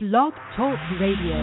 Blog Talk Radio.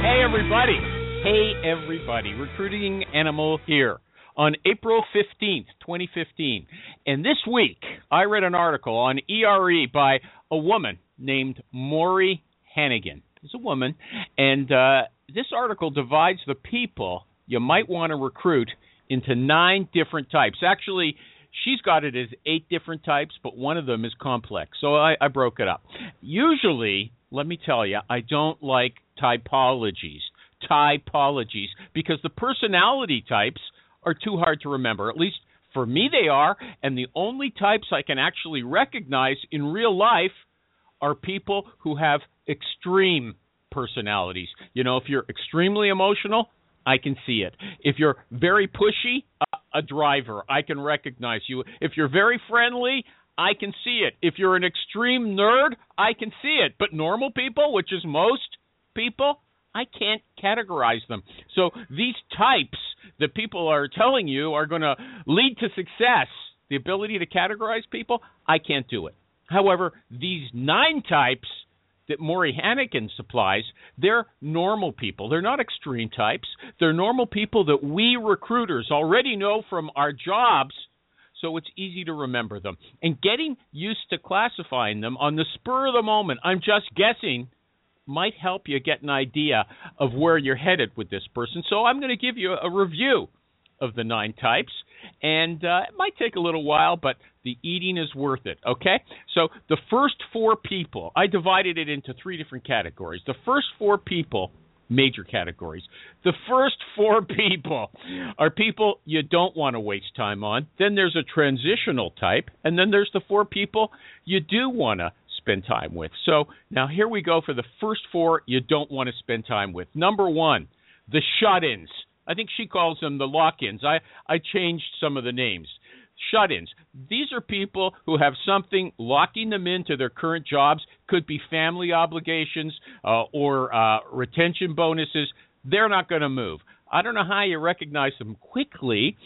Hey everybody! Hey everybody! Recruiting Animal here on April 15th, 2015. And this week, I read an article on ERE by a woman named Maury Hannigan. It's a woman, and uh, this article divides the people you might want to recruit into nine different types. Actually, she's got it as eight different types, but one of them is complex. So I, I broke it up. Usually, let me tell you, I don't like typologies. Typologies, because the personality types are too hard to remember. At least for me, they are. And the only types I can actually recognize in real life are people who have extreme personalities. You know, if you're extremely emotional, I can see it. If you're very pushy, uh, a driver, I can recognize you. If you're very friendly, I can see it. If you're an extreme nerd, I can see it. But normal people, which is most people, I can't categorize them. So these types that people are telling you are going to lead to success, the ability to categorize people, I can't do it. However, these nine types that Maury Hannigan supplies, they're normal people. They're not extreme types. They're normal people that we recruiters already know from our jobs, so it's easy to remember them. And getting used to classifying them on the spur of the moment, I'm just guessing, might help you get an idea of where you're headed with this person. So I'm going to give you a review of the nine types, and uh, it might take a little while, but the eating is worth it. Okay, so the first four people, I divided it into three different categories. The first four people, major categories. The first four people are people you don't want to waste time on. Then there's a transitional type, and then there's the four people you do want to spend time with. So now here we go for the first four you don't want to spend time with. Number one, the shut-ins. I think she calls them the lock-ins. I I changed some of the names. Shut-ins. These are people who have something locking them into their current jobs. Could be family obligations uh, or uh, retention bonuses. They're not going to move. I don't know how you recognize them quickly,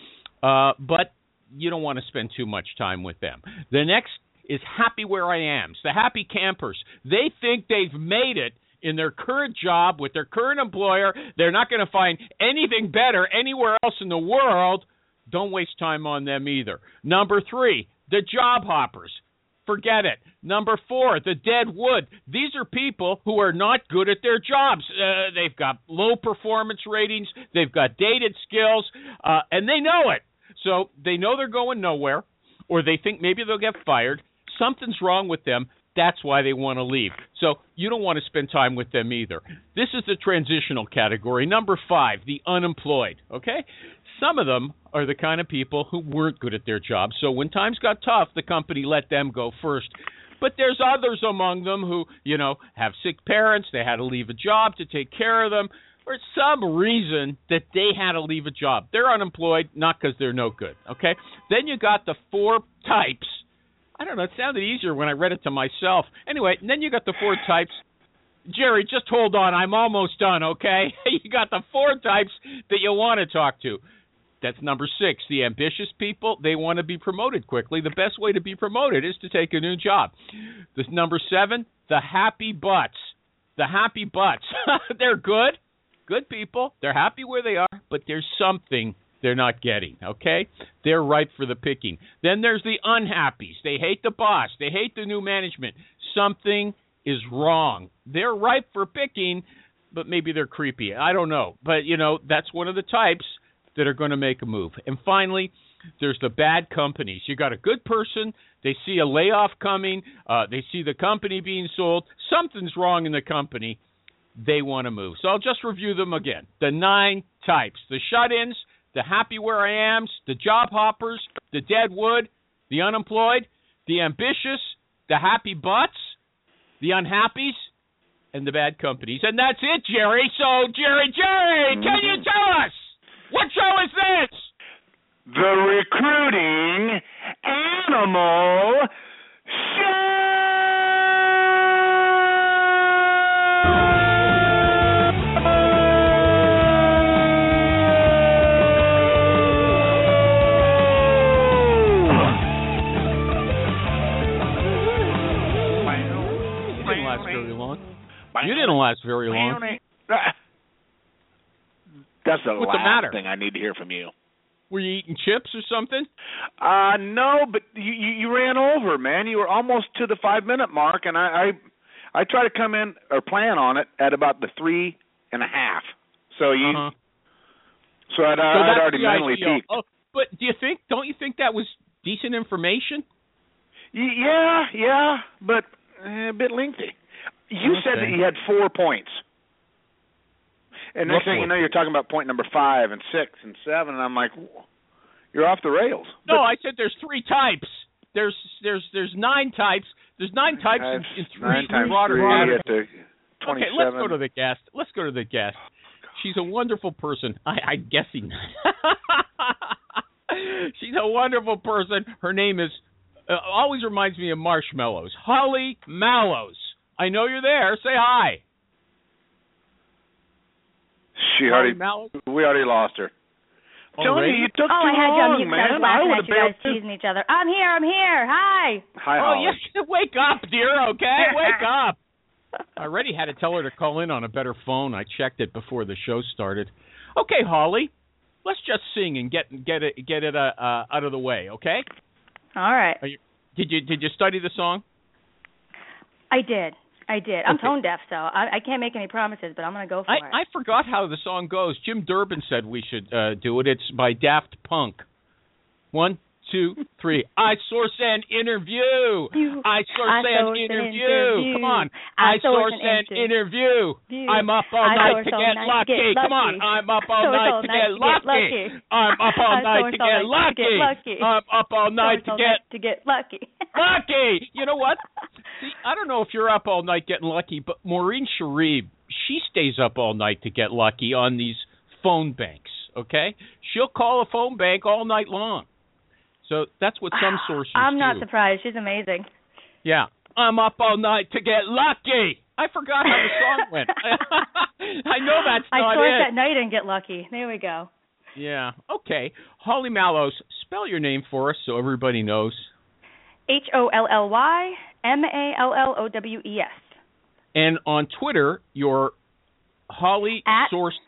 uh, but you don't want to spend too much time with them. The next is happy where I am. It's the happy campers. They think they've made it in their current job with their current employer. They're not going to find anything better anywhere else in the world. Don't waste time on them either. Number three, the job hoppers. Forget it. Number four, the dead wood. These are people who are not good at their jobs. Uh, they've got low performance ratings, they've got dated skills, uh, and they know it. So they know they're going nowhere, or they think maybe they'll get fired. Something's wrong with them. That's why they want to leave. So you don't want to spend time with them either. This is the transitional category. Number five, the unemployed. Okay? Some of them are the kind of people who weren't good at their jobs. So when times got tough, the company let them go first. But there's others among them who, you know, have sick parents, they had to leave a job to take care of them, or some reason that they had to leave a job. They're unemployed, not because they're no good. Okay? Then you got the four types I don't know. It sounded easier when I read it to myself. Anyway, then you got the four types. Jerry, just hold on. I'm almost done, okay? you got the four types that you want to talk to. That's number six. The ambitious people, they want to be promoted quickly. The best way to be promoted is to take a new job. This number seven, the happy butts. The happy butts. They're good. Good people. They're happy where they are, but there's something they're not getting. Okay, they're ripe for the picking. Then there's the unhappies. They hate the boss. They hate the new management. Something is wrong. They're ripe for picking, but maybe they're creepy. I don't know, but you know that's one of the types that are going to make a move. And finally, there's the bad companies. You got a good person. They see a layoff coming. Uh, they see the company being sold. Something's wrong in the company. They want to move. So I'll just review them again. The nine types: the shut-ins the happy where I am's, the job hoppers, the dead wood, the unemployed, the ambitious, the happy butts, the unhappies, and the bad companies. And that's it, Jerry. So, Jerry, Jerry, can you tell us what show is this? the Recruiting Animal You didn't last very long. That's the What's the last matter? thing I need to hear from you. Were you eating chips or something? Uh no, but you, you you ran over, man. You were almost to the five minute mark, and I I, I try to come in or plan on it at about the three and a half. So you Uh-huh. so I'd, So I'd already mentally ideal. peaked. Oh, but do you think? Don't you think that was decent information? Y- Yeah, yeah, but eh, a bit lengthy. You said that Okay. you had four points. And What next thing you know, you're talking about point number five and six and seven, and I'm like, you're off the rails. No, I said there's three types. There's there's there's nine types. There's nine types in, in three nine times broader three categories. at the Okay, let's go to the guest. Let's go to the guest. She's a wonderful person. I, I'm guessing. She's a wonderful person. Her name is uh, always reminds me of marshmallows. Holly Mallowes. I know you're there. Say hi. she Holly already, Mallowes. we already lost her. Tony, Already? you took Oh, too I had you on long, mute 'cause I was man. I laughing would at have you guys bailed. teasing each other. I'm here, I'm here. Hi. Hi, Oh, Holly. yes. Wake up, dear. Okay, wake up. I already had to tell her to call in on a better phone. I checked it before the show started. Okay, Holly, let's just sing and get get it get it uh, uh, out of the way. Okay? All right. Did you did you study the song? I did. I did. I'm Okay. tone deaf, so I, I can't make any promises, but I'm going to go for I it. I forgot how the song goes. Jim Durbin said we should uh, do it. It's by Daft Punk. One, two, three. I source an interview. I source I an source an interview. interview. Come on. I I source source an an interview. View. I'm up all night to get lucky. Come on. I'm up all night to get lucky. I'm up all night to get night to get lucky. I'm up all night to get night to get lucky. lucky. You know what? See, I don't know if you're up all night getting lucky, but Maureen Sharif, she stays up all night to get lucky on these phone banks. Okay, she'll call a phone bank all night long. So that's what some sources say. I'm not do. surprised. She's amazing. Yeah, I'm up all night to get lucky. I forgot how the song went. I know that's I not source it. at night and get lucky. There we go. Yeah. Okay. Holly Mallowes, spell your name for us so everybody knows. H O L L Y M A L L O W E S. And on Twitter, you're Holly At- Source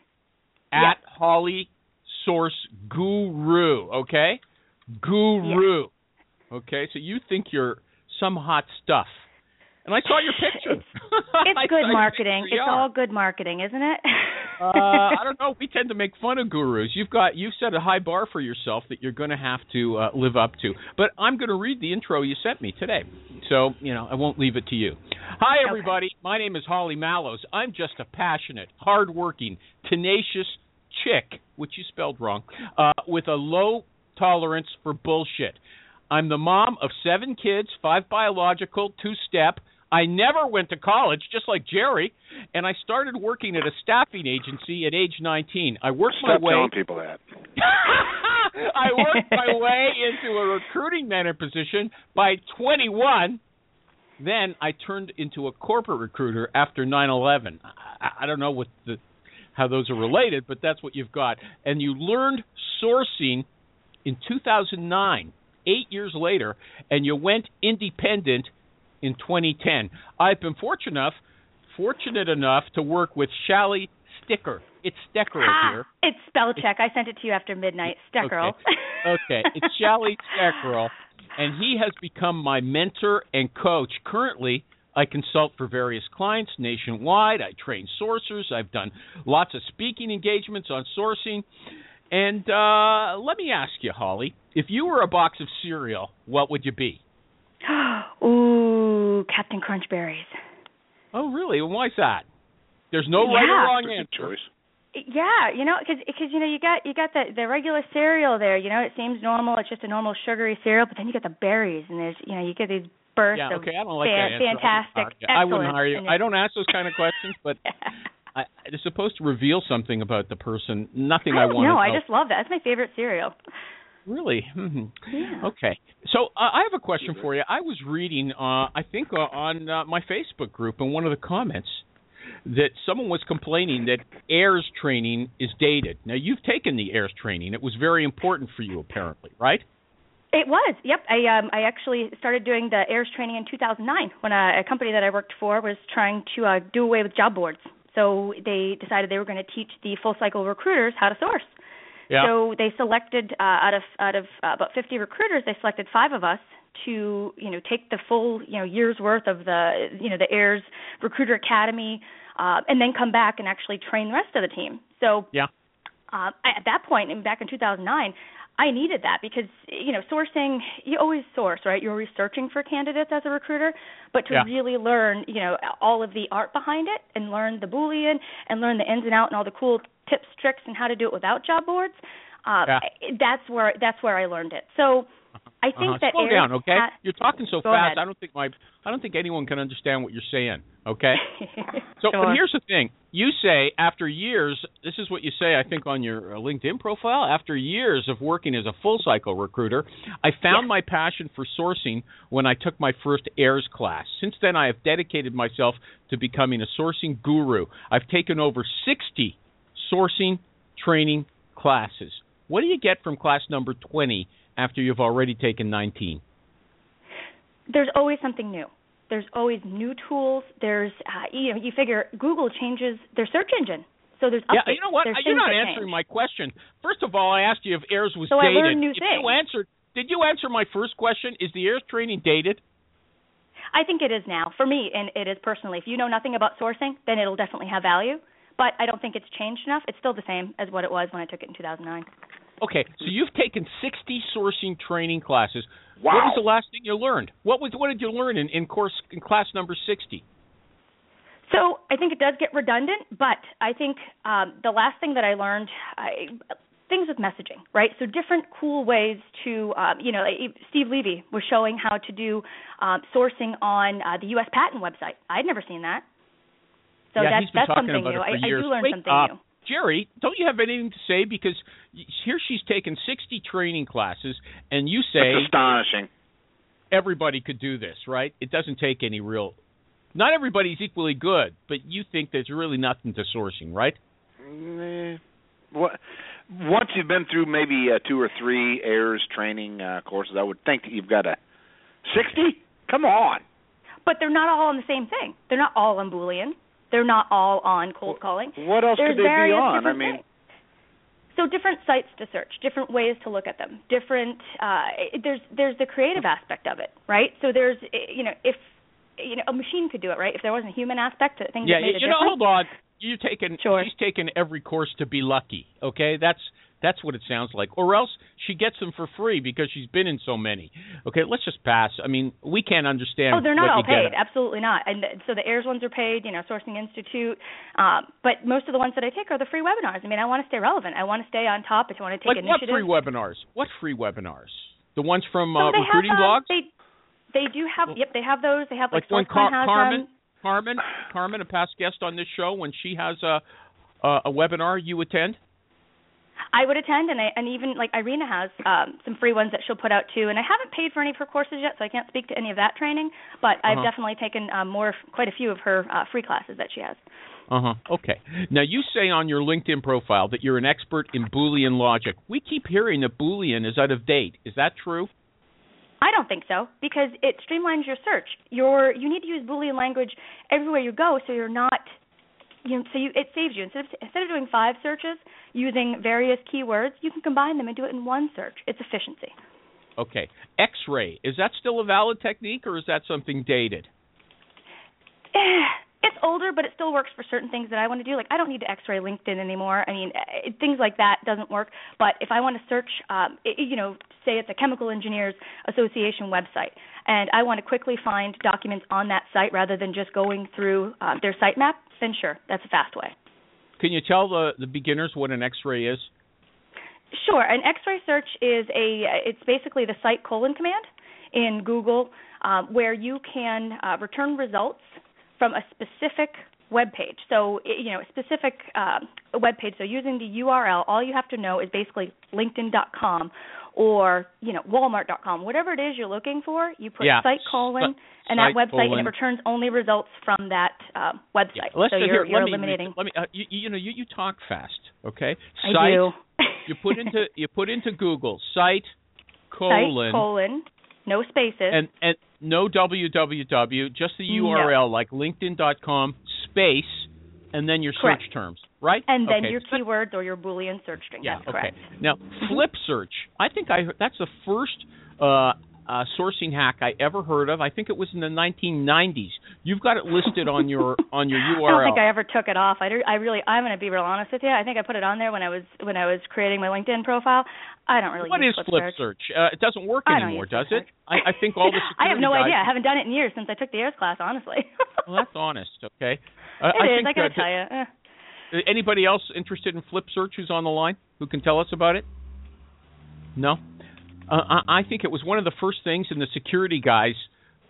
at Holly Source Guru. Okay, Guru. Okay, so you think you're some hot stuff, and I saw your picture. It's good marketing. It's all good marketing, isn't it? uh, I don't know. We tend to make fun of gurus. You've got you've set a high bar for yourself that you're going to have to uh, live up to. But I'm going to read the intro you sent me today, so you know I won't leave it to you. Hi, Okay. everybody. My name is Holly Mallowes. I'm just a passionate, hardworking, tenacious chick, which you spelled wrong, uh, with a low tolerance for bullshit. I'm the mom of seven kids, five biological, two step. I never went to college, just like Jerry, and I started working at a staffing agency at age 19. I worked Stop my way. telling people that. I worked my way into a recruiting manager position by 21. Then I turned into a corporate recruiter after 9/11. I, I don't know what the how those are related, but that's what you've got. And you learned sourcing in 2009, eight years later, and you went independent in 2010. I've been fortunate enough, fortunate enough to work with Shally Sticker. It's Stecker Ah, here. it's spell check. I sent it to you after midnight. Steckerl. Okay, okay. it's Shally Steckerl, and he has become my mentor and coach. Currently, I consult for various clients nationwide. I train sourcers. I've done lots of speaking engagements on sourcing. And uh, let me ask you, Holly, if you were a box of cereal, what would you be? Ooh, Captain Crunch Berries. Oh, really? And why's that? There's no right or wrong Good answer. choice. Yeah, you know, because cause, you know you got you got the the regular cereal there. You know, it seems normal. It's just a normal sugary cereal, but then you get the berries, and there's you know you get these bursts Yeah, of okay, I don't like fan- that answer. Fantastic. hire. I wouldn't hire you. I don't ask those kind of questions, but I, it's supposed to reveal something about the person. Nothing I I, want No, I just love that. It's my favorite cereal. Really? hmm Yeah. Okay. So uh, I have a question for you. I was reading, uh, I think, uh, on uh, my Facebook group in one of the comments that someone was complaining that AIRS training is dated. Now you've taken the AIRS training. It was very important for you, apparently, right? It was. Yep. I um I actually started doing the AIRS training in 2009 when a, a company that I worked for was trying to uh, do away with job boards. So they decided they were going to teach the full cycle recruiters how to source. Yeah. So they selected uh, out of out of uh, about 50 recruiters, they selected five of us to you know take the full you know year's worth of the you know the AIRS Recruiter Academy, uh, and then come back and actually train the rest of the team. So Yeah. uh, at that point, and back in 2009, I needed that because you know sourcing you always source right you're always searching for candidates as a recruiter but to Yeah. really learn you know all of the art behind it and learn the boolean and learn the ins and out and all the cool tips tricks and how to do it without job boards uh Yeah. that's where that's where I learned it so I think uh-huh. that Slow down, okay? you're talking so fast. ahead. I don't think my I don't think anyone can understand what you're saying. Okay. So, Sure. but here's the thing: you say after years, this is what you say. I think on your uh, LinkedIn profile. After years of working as a full cycle recruiter, I found Yeah. my passion for sourcing when I took my first AIRS class. Since then, I have dedicated myself to becoming a sourcing guru. I've taken over 60 sourcing training classes. What do you get from class number 20 after you've already taken 19? there's always something new. There's always new tools. There's uh, you know you figure Google changes their search engine, so there's Yeah, updates. you know what? There's You're not answering change. my question. First of all, I asked you if AIRS was So I dated. learned new if things. you answered, did you answer my first question? Is the AIRS training dated? I think it is now for me, and it is personally. If you know nothing about sourcing, then it'll definitely have value. But I don't think it's changed enough. It's still the same as what it was when I took it in 2009. Okay, so you've taken 60 sourcing training classes. Wow. What was the last thing you learned? What was what did you learn in, in course in class number 60? So I think it does get redundant, but I think um, the last thing that I learned, I, things with messaging, right? So different cool ways to, um, you know, Steve Levy was showing how to do um, sourcing on uh, the U.S. patent website. I'd never seen that. So yeah, that's he's been that's talking something about new. it for I, years. I do learn Wait, something uh, new. Jerry, don't you have anything to say? Because here she's taken 60 training classes, and you say That's astonishing. everybody could do this, right? It doesn't take any real. Not everybody's equally good, but you think there's really nothing to sourcing, right? Eh, What? Once you've been through maybe uh, two or three AIRS training uh, courses, I would think that you've got a sixty. Come on. But they're not all on the same thing. They're not all on Boolean. They're not all on cold calling. What else There's could they be on? I mean, things. so different sites to search, different ways to look at them, different. Uh, there's there's the creative aspect of it, right? So there's you know if you know a machine could do it, right? If there wasn't a human aspect to things yeah, that made you know, hold on. You're taking. Sure. She's taken every course to be lucky. Okay, that's that's what it sounds like. Or else she gets them for free because she's been in so many. Okay, let's just pass. I mean, we can't understand. Oh, they're not all paid. Absolutely not. And th- so the AIRS ones are paid, you know, Sourcing Institute. Um, but most of the ones that I take are the free webinars. I mean, I want to stay relevant. I want to stay on top. I want to take Like what free webinars? What free webinars? The ones from so uh, recruiting have, um, blogs? They they do have. Yep, they have those. They have like, like when Car- has Carmen. Carmen, Carmen, a past guest on this show, when she has a a, a webinar, you attend. I would attend, and I, and even like Irina has um, some free ones that she'll put out too. And I haven't paid for any of her courses yet, so I can't speak to any of that training. But I've Uh-huh. definitely taken um, more, quite a few of her uh, free classes that she has. Uh huh. Okay. Now you say on your LinkedIn profile that you're an expert in Boolean logic. We keep hearing that Boolean is out of date. Is that true? I don't think so because it streamlines your search. Your you need to use Boolean language everywhere you go, so you're not you know, so you, it saves you instead of instead of doing five searches using various keywords, you can combine them and do it in one search. It's efficiency. Okay. X-ray is that still a valid technique or is that something dated? It's older, but it still works for certain things that I want to do. Like I don't need to X-ray LinkedIn anymore. I mean, eh, things like that doesn't work. But if I want to search, um, i you know, say it's a Chemical Engineers Association website, and I want to quickly find documents on that site rather than just going through uh, their sitemap, then sure, that's a fast way. Can you tell the the beginners what an X-ray is? Sure. An X-ray search is a it's basically the site colon command in Google um, where you can uh, return results from a specific web page. So you know, a specific uh, web page. So using the URL, all you have to know is basically LinkedIn.com or you know Walmart.com, whatever it is you're looking for, you put yeah. site colon and that website, colon. and it returns only results from that uh, website. Yeah. So you're, here, you're let me, eliminating. Let me. Uh, you, you know, you, you talk fast, okay? I Site. do. you put into you put into Google site colon site colon no spaces and and no www, just the No. URL like LinkedIn.com space, and then your Correct. search terms, right? and then okay. your keywords or your boolean search string. Yeah. That's okay. correct. Now, flip search. I think I heard, that's the first uh, uh, sourcing hack I ever heard of. I think it was in the 1990s. You've got it listed on your on your URL. I don't think I ever took it off. I, do- I really, I'm going to be real honest with you. I think I put it on there when I was when I was creating my LinkedIn profile. I don't really what use is flip flip search? Uh, it doesn't work anymore, does it? I, I think all the I have no security idea. I haven't done it in years since I took the AIRS class. Honestly, Well, that's honest. Okay. Uh, it I is. think I gotta uh, tell you. Anybody else interested in flip search who's on the line who can tell us about it? No. Uh, I, I think it was one of the first things, and the security guys.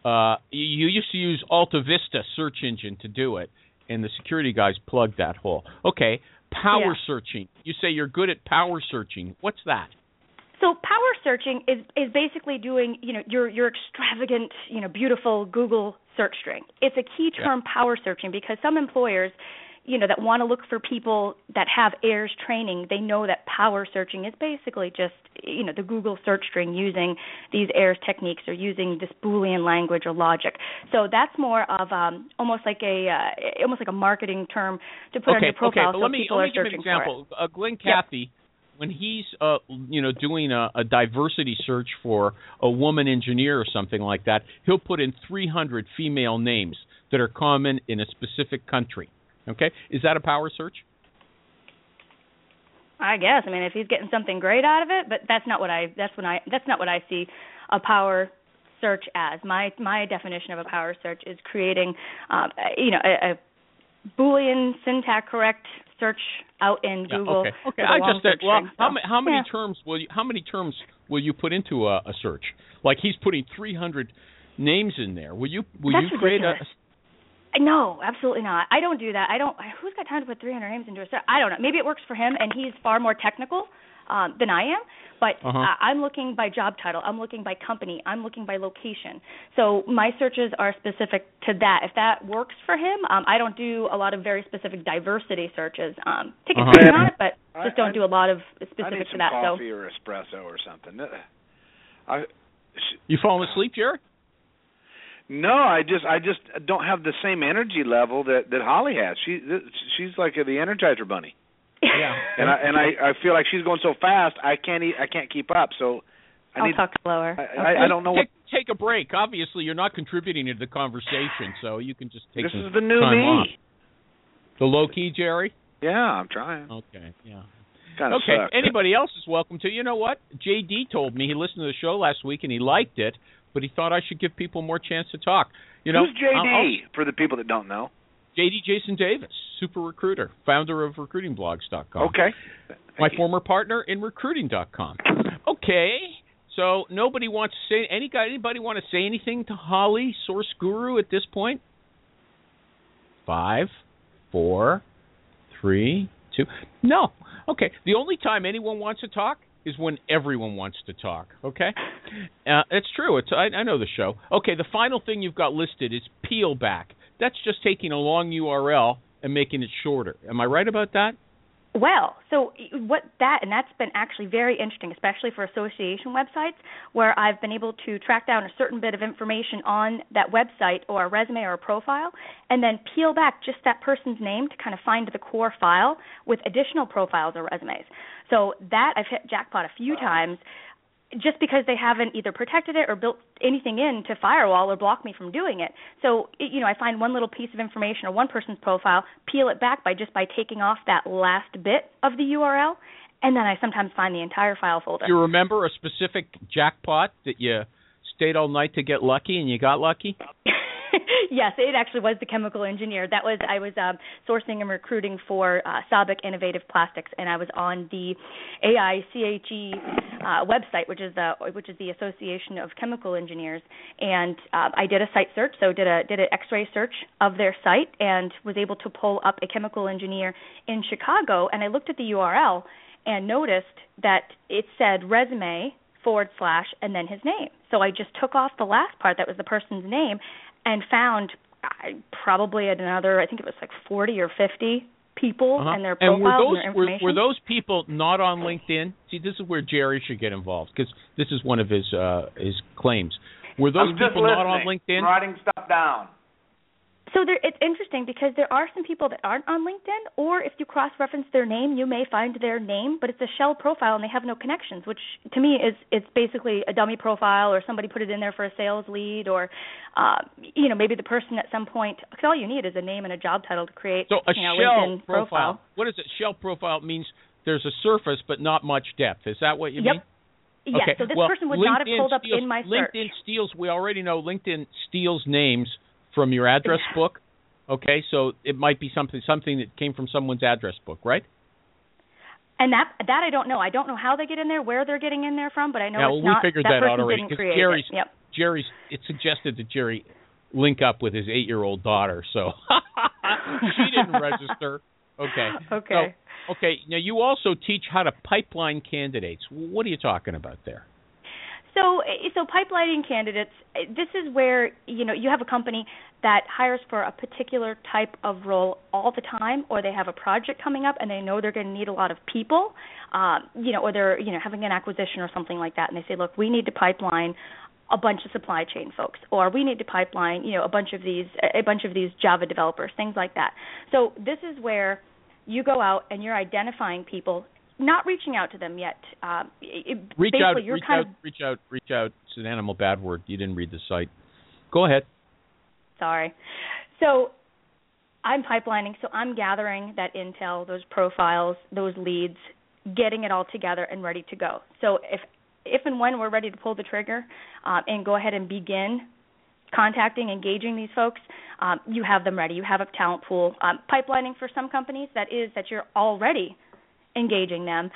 Uh, you used to use Alta Vista search engine to do it, and the security guys plugged that hole. Okay, power Yeah. searching. You say you're good at power searching. What's that? So power searching is is basically doing you know your your extravagant you know beautiful Google search string. It's a key Yeah. term power searching because some employers you know that want to look for people that have AIRS training, they know that power searching is basically just you know the Google search string using these AIRS techniques or using this Boolean language or logic. So that's more of um, almost like a uh, almost like a marketing term to put on your profile okay, but so let me people let are me give an searching it. example. Uh, Glenn Yep. When he's uh you know doing a, a diversity search for a woman engineer or something like that, he'll put in 300 female names that are common in a specific country. Okay, is that a power search? I guess. I mean, if he's getting something great out of it, but that's not what I. That's when I. That's not what I see a power search as. My my definition of a power search is creating, um, you know, a, a Boolean syntax correct search out in Yeah, Google. okay. Okay. a I just said, well, string. how, how many yeah. terms will you how many terms will you put into a, a search? Like he's putting 300 names in there. Will you will That's you create a ridiculous. No, absolutely not. I don't do that. I don't. Who's got time to put 300 names into a search? I don't know. Maybe it works for him, and he's far more technical um, than I am. But Uh-huh. uh, I'm looking by job title. I'm looking by company. I'm looking by location. So my searches are specific to that. If that works for him, um, I don't do a lot of very specific diversity searches. Um, take a Uh-huh. training on it, but I- just don't I- do a lot of I need specific to some that. So coffee or espresso or something. Uh, I sh- You falling asleep, Jerry? No, I just I just don't have the same energy level that that Holly has. She she's like the Energizer Bunny, Yeah. and I and I I feel like she's going so fast I can't eat, I can't keep up. So I I'll need talk slower. I, Okay. I, I don't know what take, take a break. Obviously, you're not contributing to the conversation, so you can just take this some is the new me. off. The low key, Jerry. Yeah, I'm trying. Okay, yeah. Kind of okay. sucks. Anybody else is welcome to. You know what? JD told me he listened to the show last week and he liked it, but he thought I should give people more chance to talk. You know, Who's JD I'll- for the people that don't know? JD Jason Davis, super recruiter, founder of recruitingblogs.com. Okay. My you. former partner in recruiting.com. Okay. So nobody wants to say any guy anybody want to say anything to Holly Source Guru at this point? Five, four, three, two. No. Okay. The only time anyone wants to talk is when everyone wants to talk. Okay. Uh, it's true. It's I, I know the show. Okay. The final thing you've got listed is peel back. That's just taking a long URL and making it shorter. Am I right about that? Well, so what that and that's been actually very interesting, especially for association websites where I've been able to track down a certain bit of information on that website or a resume or a profile and then peel back just that person's name to kind of find the core file with additional profiles or resumes. So that I've hit jackpot a few times just because they haven't either protected it or built anything in to firewall or block me from doing it. So, you know, I find one little piece of information or one person's profile, peel it back by just by taking off that last bit of the URL, and then I sometimes find the entire file folder. Do you remember a specific jackpot that you stayed all night to get lucky and you got lucky? yes, it actually was the chemical engineer. That was I was um, sourcing and recruiting for uh, Sabic Innovative Plastics, and I was on the AICHE uh, website, which is the which is the Association of Chemical Engineers. And uh, I did a site search, so did a did an X-ray search of their site, and was able to pull up a chemical engineer in Chicago. And I looked at the URL and noticed that it said resume forward slash and then his name. So I just took off the last part that was the person's name and found I, probably another I think it was like 40 or 50 people Uh-huh. and their and were profiles those and their were, information. were those people not on LinkedIn? See, this is where Jerry should get involved because this is one of his uh, his claims. Were those I'm people not on LinkedIn? Writing stuff down. So there, it's interesting because there are some people that aren't on LinkedIn, or if you cross-reference their name, you may find their name, but it's a shell profile and they have no connections, which to me is it's basically a dummy profile, or somebody put it in there for a sales lead, or uh, you know maybe the person at some point. Because all you need is a name and a job title to create So a you know, shell LinkedIn profile. What is it? Shell profile means there's a surface but not much depth. Is that what you Yep. mean? Yes. Okay. So this well, person would not have LinkedIn pulled up steals, in my search. LinkedIn steals. We already know LinkedIn steals names from your address book. Okay, so it might be something something that came from someone's address book, right? And that that I don't know. I don't know how they get in there, where they're getting in there from, but I know Yeah, it's well, we not figured that, that out already, didn't 'cause create Jerry's- it. Yep. Jerry's. It suggested that Jerry link up with his eight-year-old daughter, so she didn't register. Okay. Okay. So, okay. Now you also teach how to pipeline candidates. What are you talking about there? So, so pipelining candidates. This is where you know you have a company that hires for a particular type of role all the time, or they have a project coming up and they know they're going to need a lot of people, um, you know, or they're you know having an acquisition or something like that, and they say, look, we need to pipeline a bunch of supply chain folks, or we need to pipeline you know a bunch of these a bunch of these Java developers, things like that. So this is where you go out and you're identifying people not reaching out to them yet. Um, it, Reach out, reach kind out, of reach out, reach out. It's an animal bad word. You didn't read the site. Go ahead. Sorry. So I'm pipelining, so I'm gathering that intel, those profiles, those leads, getting it all together and ready to go. So if if and when we're ready to pull the trigger um, and go ahead and begin contacting, engaging these folks, um, you have them ready. You have a talent pool. Um, pipelining for some companies that is that you're already engaging them,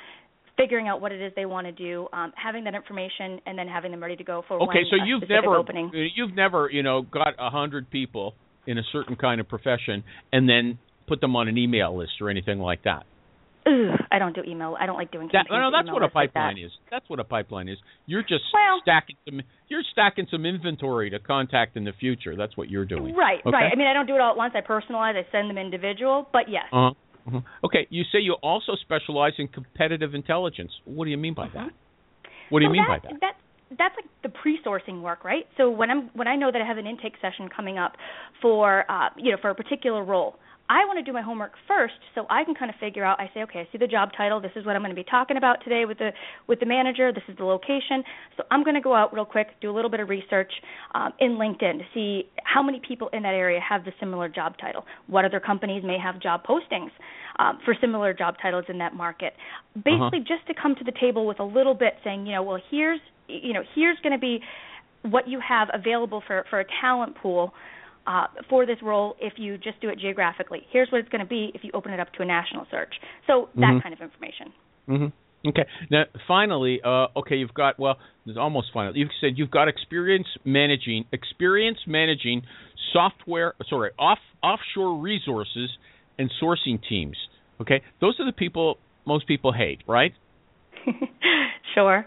figuring out what it is they want to do, um, having that information, and then having them ready to go for Okay, when so a you've never, opening. you've never, you know, got a hundred people in a certain kind of profession and then put them on an email list or anything like that. Ugh, I don't do email. I don't like doing That, no, that's what a lists like pipeline that. is. That's what a pipeline is. You're just Well- stacking some. You're stacking some inventory to contact in the future. That's what you're doing. Right, Okay. right. I mean, I don't do it all at once. I personalize. I send them individual, but yes. Uh-huh. Uh-huh. Okay. You say you also specialize in competitive intelligence. What do you mean by that? What do you mean that, by that? That's that's like the pre-sourcing work, right? So when I'm when I know that I have an intake session coming up for uh, you know for a particular role, I want to do my homework first, so I can kind of figure out. I say, okay, I see the job title. This is what I'm going to be talking about today with the with the manager. This is the location. So I'm going to go out real quick, do a little bit of research um, in LinkedIn to see how many people in that area have the similar job title. What other companies may have job postings um, for similar job titles in that market. Basically, just to come to the table with a little bit, saying, you know, well, here's you know, here's going to be what you have available for for a talent pool uh, for this role if you just do it geographically. Here's what it's going to be if you open it up to a national search. So that Mhm. kind of information. Mm-hmm. Okay. Now, finally, uh, okay, you've got well, it's almost final. You've said you've got experience managing experience managing software. Sorry, off offshore resources and sourcing teams. Okay, those are the people most people hate, right? sure.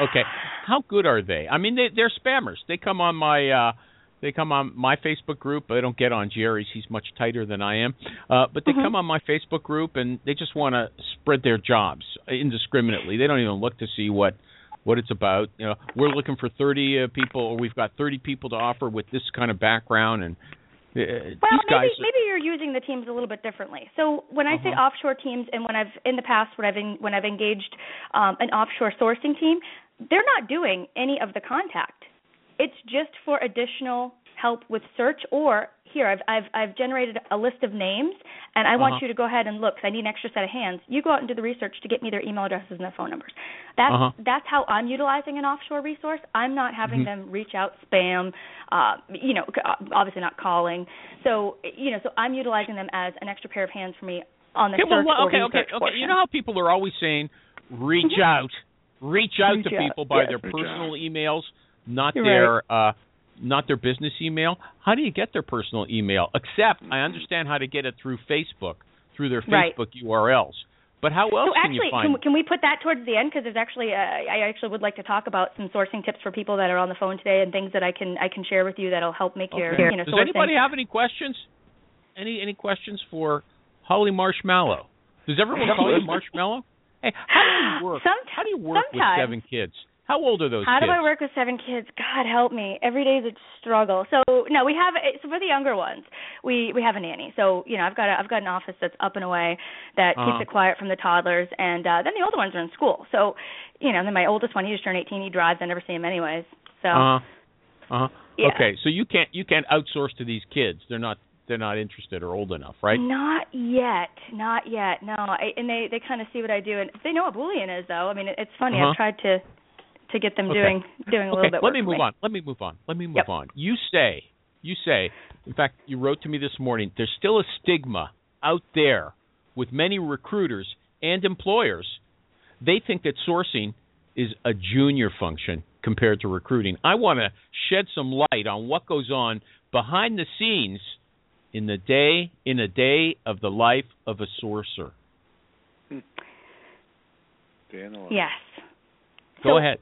Okay. How good are they? I mean, they, they're spammers. They come on my uh, they come on my Facebook group. They don't get on Jerry's. He's much tighter than I am. Uh, but they Mhm. come on my Facebook group and they just want to spread their jobs indiscriminately. They don't even look to see what what it's about. You know, we're looking for 30 uh, people, or we've got 30 people to offer with this kind of background, and uh, Well, maybe guys. maybe you're using the teams a little bit differently. So when I say Uh-huh. offshore teams, and when I've in the past when I've in, when I've engaged um, an offshore sourcing team, they're not doing any of the contact. It's just for additional help with search or here I've I've I've generated a list of names and I want Uh-huh. you to go ahead and look 'cause I need an extra set of hands. You go out and do the research to get me their email addresses and their phone numbers. That's Uh-huh. that's how I'm utilizing an offshore resource. I'm not having Mhm. them reach out spam, uh, you know, obviously not calling. So you know, so I'm utilizing them as an extra pair of hands for me on the Okay, search well, or okay, okay, okay. portion. You know how people are always saying, reach Mhm. out, reach out Reach to out, people by yes, their reach personal emails, not You're their uh, not their business email. How do you get their personal email? Except I understand how to get it through Facebook, through their Right. Facebook URLs. But how else so actually, can you find? Can, can we put that towards the end? Because there's actually, uh, I actually would like to talk about some sourcing tips for people that are on the phone today, and things that I can I can share with you that'll help make your Okay. you know Does sourcing. anybody have any questions? Any any questions for Holly Marshmallow? Does everyone call you Marshmallow? Hey, how do you work? Somet- how do you work with seven kids? How old are those How kids? do I work with seven kids? God help me. Every day is a struggle. So no, we have so for the younger ones, we we have a nanny. So you know, I've got a, I've got an office that's up and away that Uh-huh. keeps it quiet from the toddlers, and uh then the older ones are in school. So you know, then my oldest one, he just turned 18. He drives. I never see him anyways. So Uh huh. Uh huh. Yeah. Okay, so you can't you can't outsource to these kids. They're not they're not interested or old enough, right? Not yet, not yet. No, I, and they they kind of see what I do, and they know what Boolean is, though. I mean, it, it's funny. Uh-huh. I've tried to to get them Okay. doing doing a okay, little bit. let work me for move on. Let me move on. Let me move Yep. on. You say, you say, in fact, you wrote to me this morning, there's still a stigma out there with many recruiters and employers. They think that sourcing is a junior function compared to recruiting. I want to shed some light on what goes on behind the scenes in the day in a day of the life of a sourcer. Dan, I like- Yes. Go So- ahead.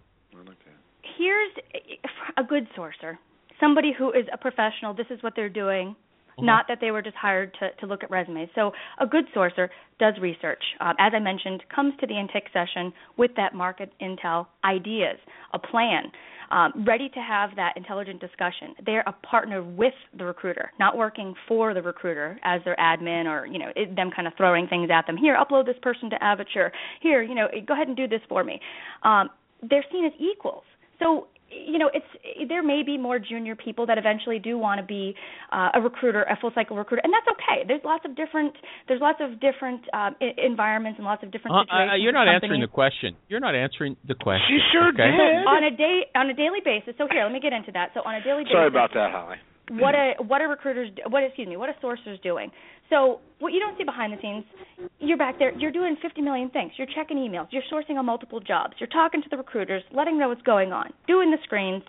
I like that. here's a good sourcer somebody who is a professional this is what they're doing Uh-huh. not that they were just hired to, to look at resumes so a good sourcer does research um, as i mentioned comes to the intake session with that market intel ideas a plan um, ready to have that intelligent discussion they're a partner with the recruiter not working for the recruiter as their admin or you know it, them kind of throwing things at them here upload this person to avature here you know go ahead and do this for me um, they're seen as equals. So you know, it's there may be more junior people that eventually do want to be uh, a recruiter, a full cycle recruiter, and that's okay. There's lots of different there's lots of different um, I- environments and lots of different Uh, situations. uh, you're not answering the question. You're not answering the question. She sure okay? did. on a day on a daily basis. So here, let me get into that. So on a daily basis, Sorry about that, Holly. what a what are recruiters what excuse me what a sourcer's doing so what you don't see behind the scenes you're back there you're doing 50 million things you're checking emails you're sourcing on multiple jobs you're talking to the recruiters letting them know what's going on doing the screens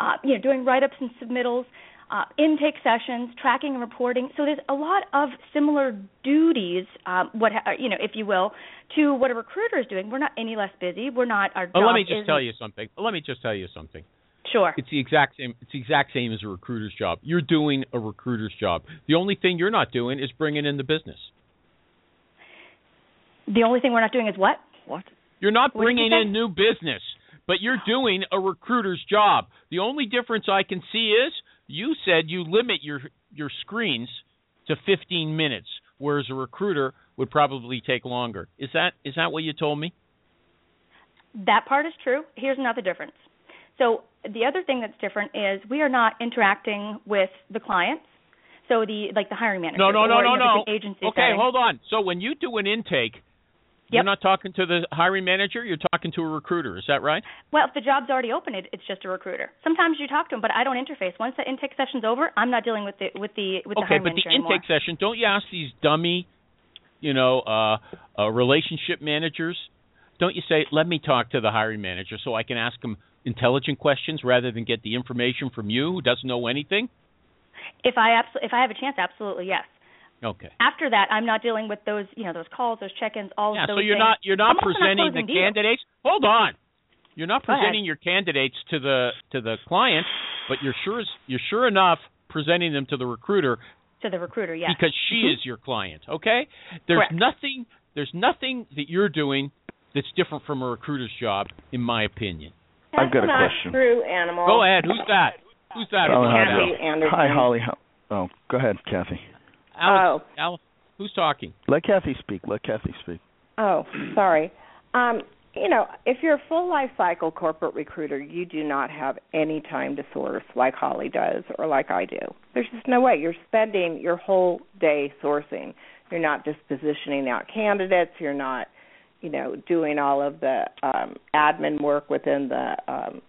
uh, you know doing write-ups and submittals uh, intake sessions tracking and reporting so there's a lot of similar duties um, what ha- you know if you will to what a recruiter is doing we're not any less busy we're not our job let me just tell you something. Let me just tell you something. Sure It's the exact same. It's the exact same as a recruiter's job. You're doing a recruiter's job. The only thing you're not doing is bringing in the business. the only thing we're not doing is what What? You're not What did you bringing in new business, but you're doing a recruiter's job. The only difference I can see is you said you limit your your screens to 15 minutes, whereas a recruiter would probably take longer. Is that is that what you told me? That part is true. Here's another difference. So the other thing that's different is we are not interacting with the clients. So the like the hiring manager. No, no, no, no, no. agency Okay, setting. hold on. So when you do an intake, you're not talking to the hiring manager. You're talking to a recruiter. Is that right? Well, if the job's already open, it, it's just a recruiter. Sometimes you talk to them, but I don't interface. Once the intake session's over, I'm not dealing with the with the with the hiring manager okay, but the anymore. intake session, don't you ask these dummy, you know, uh, uh, relationship managers? Don't you say, "Let me talk to the hiring manager so I can ask him intelligent questions rather than get the information from you who doesn't know anything"? If I abso- if I have a chance, absolutely yes. Okay. After that, I'm not dealing with those you know those calls, those check-ins, all Yeah. of those So you're things. not you're not I'm also not presenting the deals. candidates. Hold on. You're not presenting your candidates to the to the client, but you're sure you're sure enough presenting them to the recruiter to the recruiter. Yes. because she Mhm. is your client. Okay, there's Correct. nothing there's nothing that you're doing that's different from a recruiter's job, in my opinion. I've got a not question. true, animal. Go ahead. Who's that? Who's that? Oh, hi, that? Kathy Anderson. Hi, Holly. Oh, go ahead, Kathy. Alice, Alice, who's talking? Let Kathy speak. Let Kathy speak. Oh, sorry. Um, you know, if you're a full life cycle corporate recruiter, you do not have any time to source like Holly does or like I do. There's just no way. You're spending your whole day sourcing. You're not just positioning out candidates. You're not, you know, doing all of the um, admin work within the um,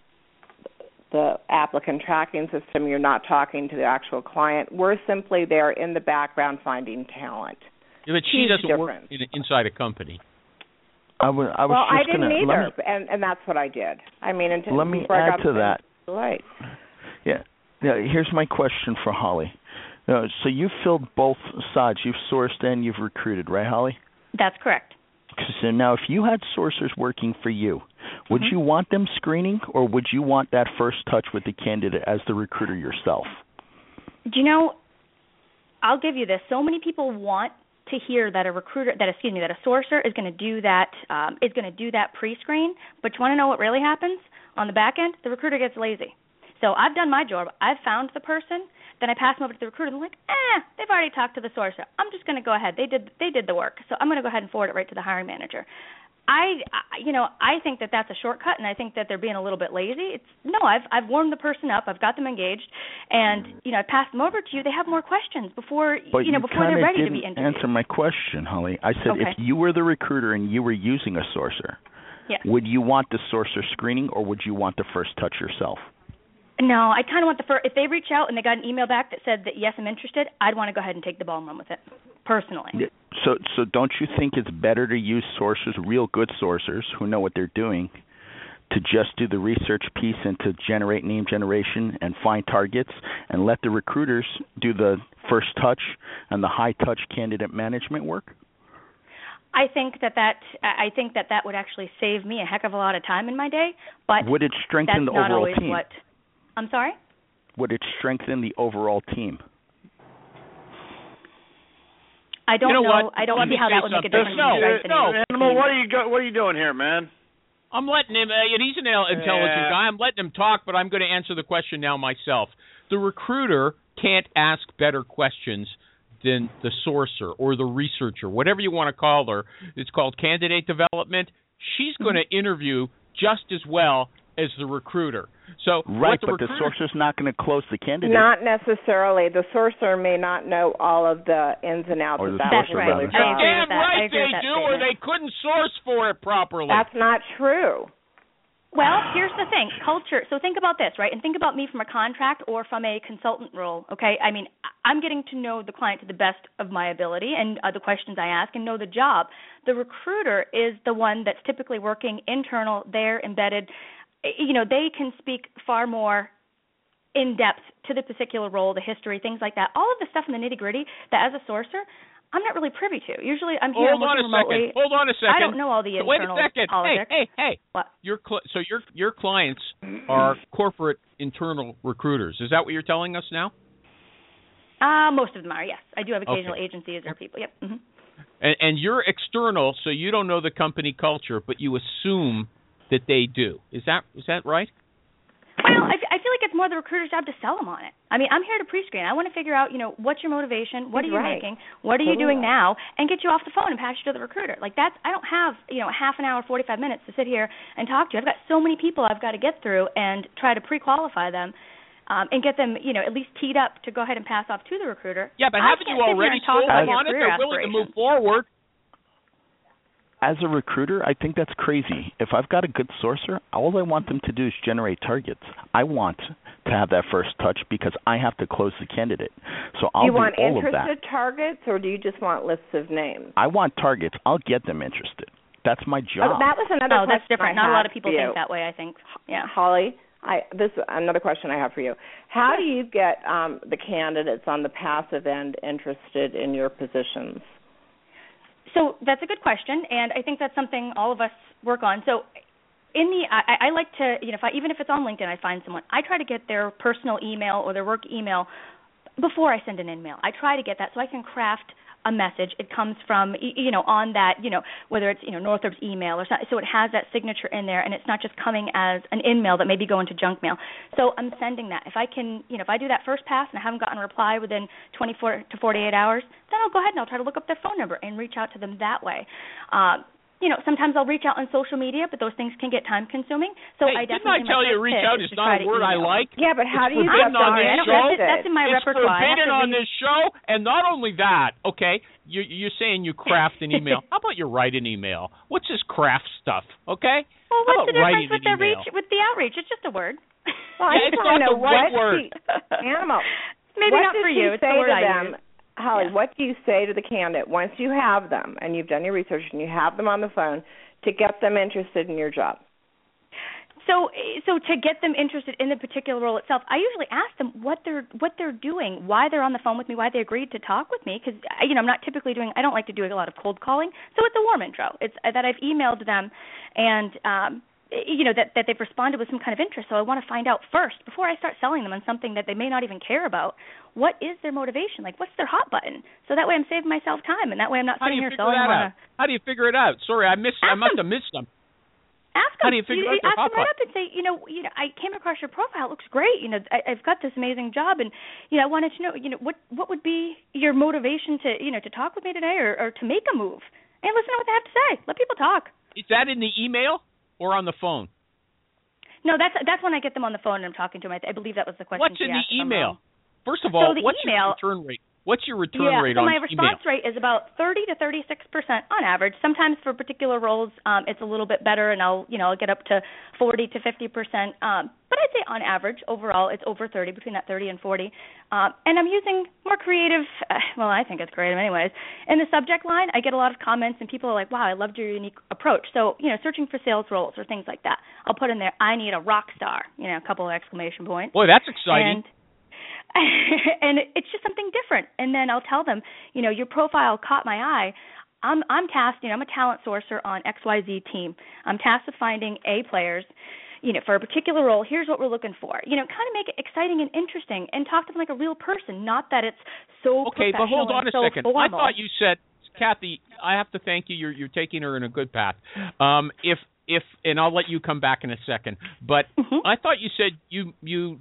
the applicant tracking system. You're not talking to the actual client. We're simply there in the background finding talent. Yeah, but she Huge doesn't work in, inside a company. I was. I was well, I just didn't gonna. either, Let me, and and that's what I did. I mean, until Let me before I add got to that. Right. yeah. Yeah. Here's my question for Holly. Uh, so you've filled both sides. You've sourced and you've recruited, right, Holly? That's correct. So now, if you had sourcers working for you, would Mhm. you want them screening, or would you want that first touch with the candidate as the recruiter yourself? Do you know? I'll give you this. So many people want to hear that a recruiter, that excuse me, that a sourcer is going to do that um, is going to do that pre-screen. But you want to know what really happens on the back end? The recruiter gets lazy. So I've done my job. I've found the person. Then I pass them over to the recruiter. And they're like, eh, they've already talked to the sourcer. I'm just going to go ahead. They did they did the work. So I'm going to go ahead and forward it right to the hiring manager. I, I you know I think that that's a shortcut, and I think that they're being a little bit lazy. It's no, I've I've warmed the person up, I've got them engaged, and you know I passed them over to you. They have more questions before But you know before kinda they're ready to didn't be interviewed. answer my question, Holly. I said Okay. if you were the recruiter and you were using a sourcer, Yes. would you want the sourcer screening, or would you want the first touch yourself? No, I kind of want the first. If they reach out and they got an email back that said that yes, I'm interested, I'd want to go ahead and take the ball and run with it, personally. So, so don't you think it's better to use sources, real good sourcers who know what they're doing, to just do the research piece and to generate name generation and find targets, and let the recruiters do the first touch and the high touch candidate management work? I think that that I think that that would actually save me a heck of a lot of time in my day, but Would it that's strengthen the overall always team? what. I'm sorry. Would it strengthen the overall team? I don't You know know. I don't Let see how that would make a something. difference. No, in strengthening no, the Animal, what are you go- what are you doing here, man? I'm letting him. Uh, he's an intelligent Yeah. guy. I'm letting him talk, but I'm going to answer the question now myself. The recruiter can't ask better questions than the sourcer or the researcher, whatever you want to call her. It's called candidate development. She's going to interview just as well as the recruiter. So Right, the but the recruiter- sourcer's not going to close the candidate. Not necessarily. The sourcer may not know all of the ins and outs Or of the that That's right. rather. I job. Damn with right they that do, or they couldn't source for it properly. That's not true. Well, here's the thing, culture. So think about this, right? And think about me from a contract or from a consultant role. Okay, I mean, I- I'm getting to know the client to the best of my ability and uh, the questions I ask and know the job. The recruiter is the one that's typically working internal. They're embedded. You know, they can speak far more in depth to the particular role, the history, things like that. All of the stuff in the nitty gritty that, as a sourcer, I'm not really privy to. Usually, I'm here Hold on a remotely. second. Hold on a second. I don't know all the So wait a internal second. politics. Hey, hey, hey. What? Your cl- so your your clients are corporate internal recruiters. Is that what you're telling us now? Uh, most of them are, yes. I do have occasional Okay. agencies or people. Yep. hmm And, and you're external, so you don't know the company culture, but you assume that they do. Is that is that right? Well, I, f- I feel like it's more the recruiter's job to sell them on it. I mean, I'm here to pre-screen. I want to figure out, you know, what's your motivation, what are you Right. making, what are you doing now, and get you off the phone and pass you to the recruiter. Like that's, I don't have, you know, half an hour, 45 minutes to sit here and talk to you. I've got so many people I've got to get through and try to pre-qualify them. Um, and get them, you know, at least teed up to go ahead and pass off to the recruiter. Yeah, but I haven't you already and sold about them on it? They're willing to move forward. As a recruiter, I think that's crazy. If I've got a good sourcer, all I want them to do is generate targets. I want to have that first touch because I have to close the candidate. So I'll do you do want all of that. You want interested targets, or do you just want lists of names? I want targets. I'll get them interested. That's my Oh, job. that was another. Oh, that's different. I Not a lot of people think that way. I think. Yeah. Holly, I this another question I have for you. How do you get um, the candidates on the passive end interested in your positions? So that's a good question, and I think that's something all of us work on. So in the I, I like to you know if I, even if it's on LinkedIn, I find someone. I try to get their personal email or their work email before I send an email. I try to get that so I can craft a message. It comes from you know on that you know whether it's you know Northrop's email or something. So it has that signature in there, and it's not just coming as an email that maybe go into junk mail. So I'm sending that. If I can you know if I do that first pass and I haven't gotten a reply within 24 to 48 hours, then I'll go ahead and I'll try to look up their phone number and reach out to them that way. Um, you know, sometimes I'll reach out on social media, but those things can get time consuming. So hey, I didn't definitely I tell you to my first reach out is is not a to word I like? Yeah, but how It's do you get on this I don't- show. that's, that's in my it's repertoire. Forbidden on read- this show, and not only that, okay, you, you're saying you craft an email. How about you write an email? What's this craft stuff, okay? Well, what's the about writing difference with the reach with the outreach? It's just a word. Well, I Yeah, just it's want to not know the right what word. the animal. Maybe what not for you. It's say the word to I them, use. Holly, Yeah. what do you say to the candidate once you have them and you've done your research and you have them on the phone to get them interested in your job? so so to get them interested in the particular role itself i usually ask them what they're what they're doing why they're on the phone with me why they agreed to talk with me because you know i'm not typically doing i don't like to do a lot of cold calling so it's a warm intro it's uh, that i've emailed them and um you know that that they've responded with some kind of interest so i want to find out first before i start selling them on something that they may not even care about what is their motivation like what's their hot button so that way i'm saving myself time and that way i'm not How sitting you here selling them on? How do you figure it out? Sorry, I missed. I must them. have missed them ask them, How do you figure it out ask them right up and say, you know, you know, I came across your profile. It looks great. You know, I, I've got this amazing job, and you know, I wanted to know, you know, what what would be your motivation to, you know, to talk with me today or, or to make a move? And listen to what they have to say. Let people talk. Is that in the email or on the phone? No, that's that's when I get them on the phone and I'm talking to them. I, I believe that was the question. What's in the email? First of all, the what's email- your return rate? What's your return yeah, rate so on my email? response rate is about 30 to 36 percent on average. Sometimes for particular roles, um, it's a little bit better, and I'll you know I'll get up to 40 to 50 percent. Um, but I'd say on average, overall, it's over 30, between that 30 and 40. Um, and I'm using more creative. Uh, well, I think it's creative, anyways. In the subject line, I get a lot of comments, and people are like, "Wow, I loved your unique approach." So you know, searching for sales roles or things like that, I'll put in there, "I need a rock star," you know, a couple of exclamation points. Boy, that's exciting. And and it's just something different. And then I'll tell them, you know, your profile caught my eye. I'm I'm tasked, you know, I'm a talent sourcer on XYZ team. I'm tasked with finding A players, you know, for a particular role. Here's what we're looking for. You know, kind of make it exciting and interesting and talk to them like a real person, not that it's so okay, but hold on a so second. I thought you said, Kathy. I have to thank you. You're you're taking her in a good path. Um, if if and I'll let you come back in a second. But Mhm. I thought you said you you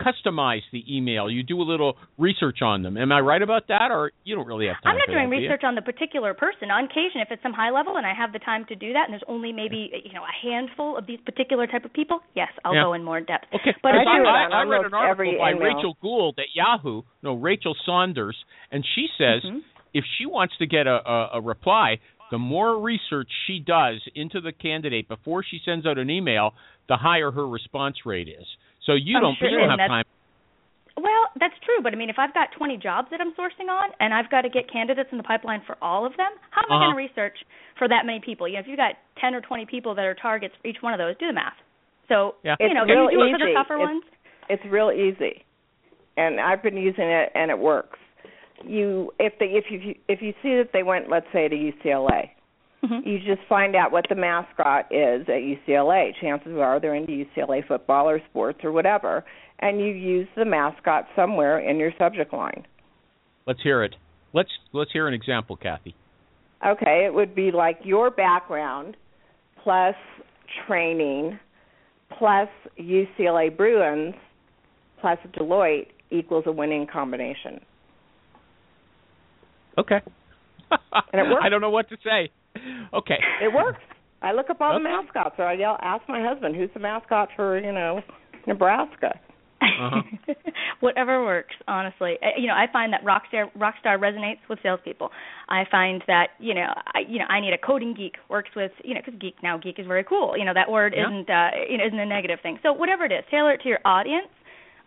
customize the email. You do a little research on them. Am I right about that, or you don't really have time? I'm not doing that, do research on the particular person. On occasion, if it's some high level and I have the time to do that, and there's only maybe you know a handful of these particular type of people, yes, I'll Yeah. go in more depth. Okay, But I, I, I on read an article by email. Rachel Gould at Yahoo. No, Rachel Saunders, and she says Mhm. if she wants to get a, a, a reply, the more research she does into the candidate before she sends out an email, the higher her response rate is. So you I'm don't sure, you don't have time. Well, that's true, but I mean, if I've got 20 jobs that I'm sourcing on, and I've got to get candidates in the pipeline for all of them, how am I Uh-huh. going to research for that many people? You know, if you've got 10 or 20 people that are targets for each one of those, do the math. So, Yeah. you It's know, real can you do it for the easy. tougher It's- ones? it's real easy and i've been using it and it works you if they if you if you see that they went let's say to ucla Mhm. you just find out what the mascot is at ucla chances are they're into ucla football or sports or whatever and you use the mascot somewhere in your subject line Let's hear it. Let's let's hear an example, Kathy. okay it would be like your background plus training plus ucla bruins plus deloitte equals a winning combination Okay. And it works. I don't know what to say. Okay. It works. I look up all the mascots, or I yell, ask my husband, "Who's the mascot for you know Nebraska?" Uh-huh. Whatever works, honestly. Uh, You know, I find that Rockstar Rockstar resonates with salespeople. I find that you know, I you know, I need a coding geek works with you know, because geek now geek is very cool. You know, that word Yeah. isn't uh, you know isn't a negative thing. So whatever it is, tailor it to your audience.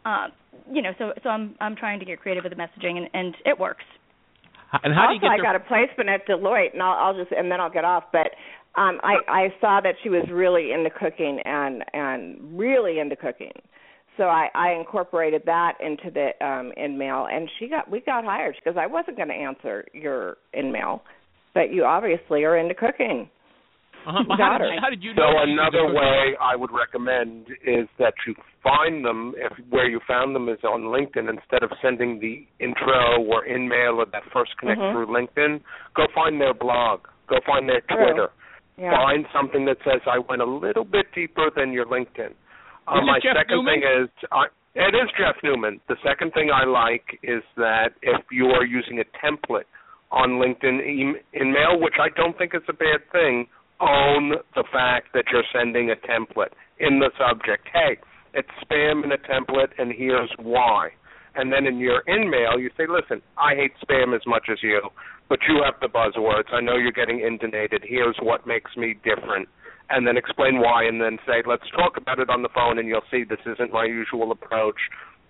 Um, you know, so so I'm I'm trying to get creative with the messaging, and and it works. And how do also, you get I their got a placement at Deloitte, and I'll, I'll just and then I'll get off. But um, I I saw that she was really into cooking and and really into cooking, so I I incorporated that into the um, in mail, and she got we got hired because I wasn't going to answer your in mail, but you obviously are into cooking. Uh-huh. Well, how, did how did you So know? she was a another way I would recommend is that you find them if where you found them is on LinkedIn instead of sending the intro or in mail or that first connect Mhm. through LinkedIn, go find their blog, go find their Twitter. Yeah. Find something that says I went a little bit deeper than your LinkedIn. Uh, my Jeff second Newman? thing is I, it is Jeff Newman. The second thing I like is that if you are using a template on LinkedIn e- in mail, which I don't think is a bad thing, own the fact that you're sending a template in the subject. Hey, it's spam in a template, and here's why. And then in your in-mail, you say, listen, I hate spam as much as you, but you have the buzzwords. I know you're getting intonated. Here's what makes me different. And then explain why, and then say, let's talk about it on the phone, and you'll see this isn't my usual approach,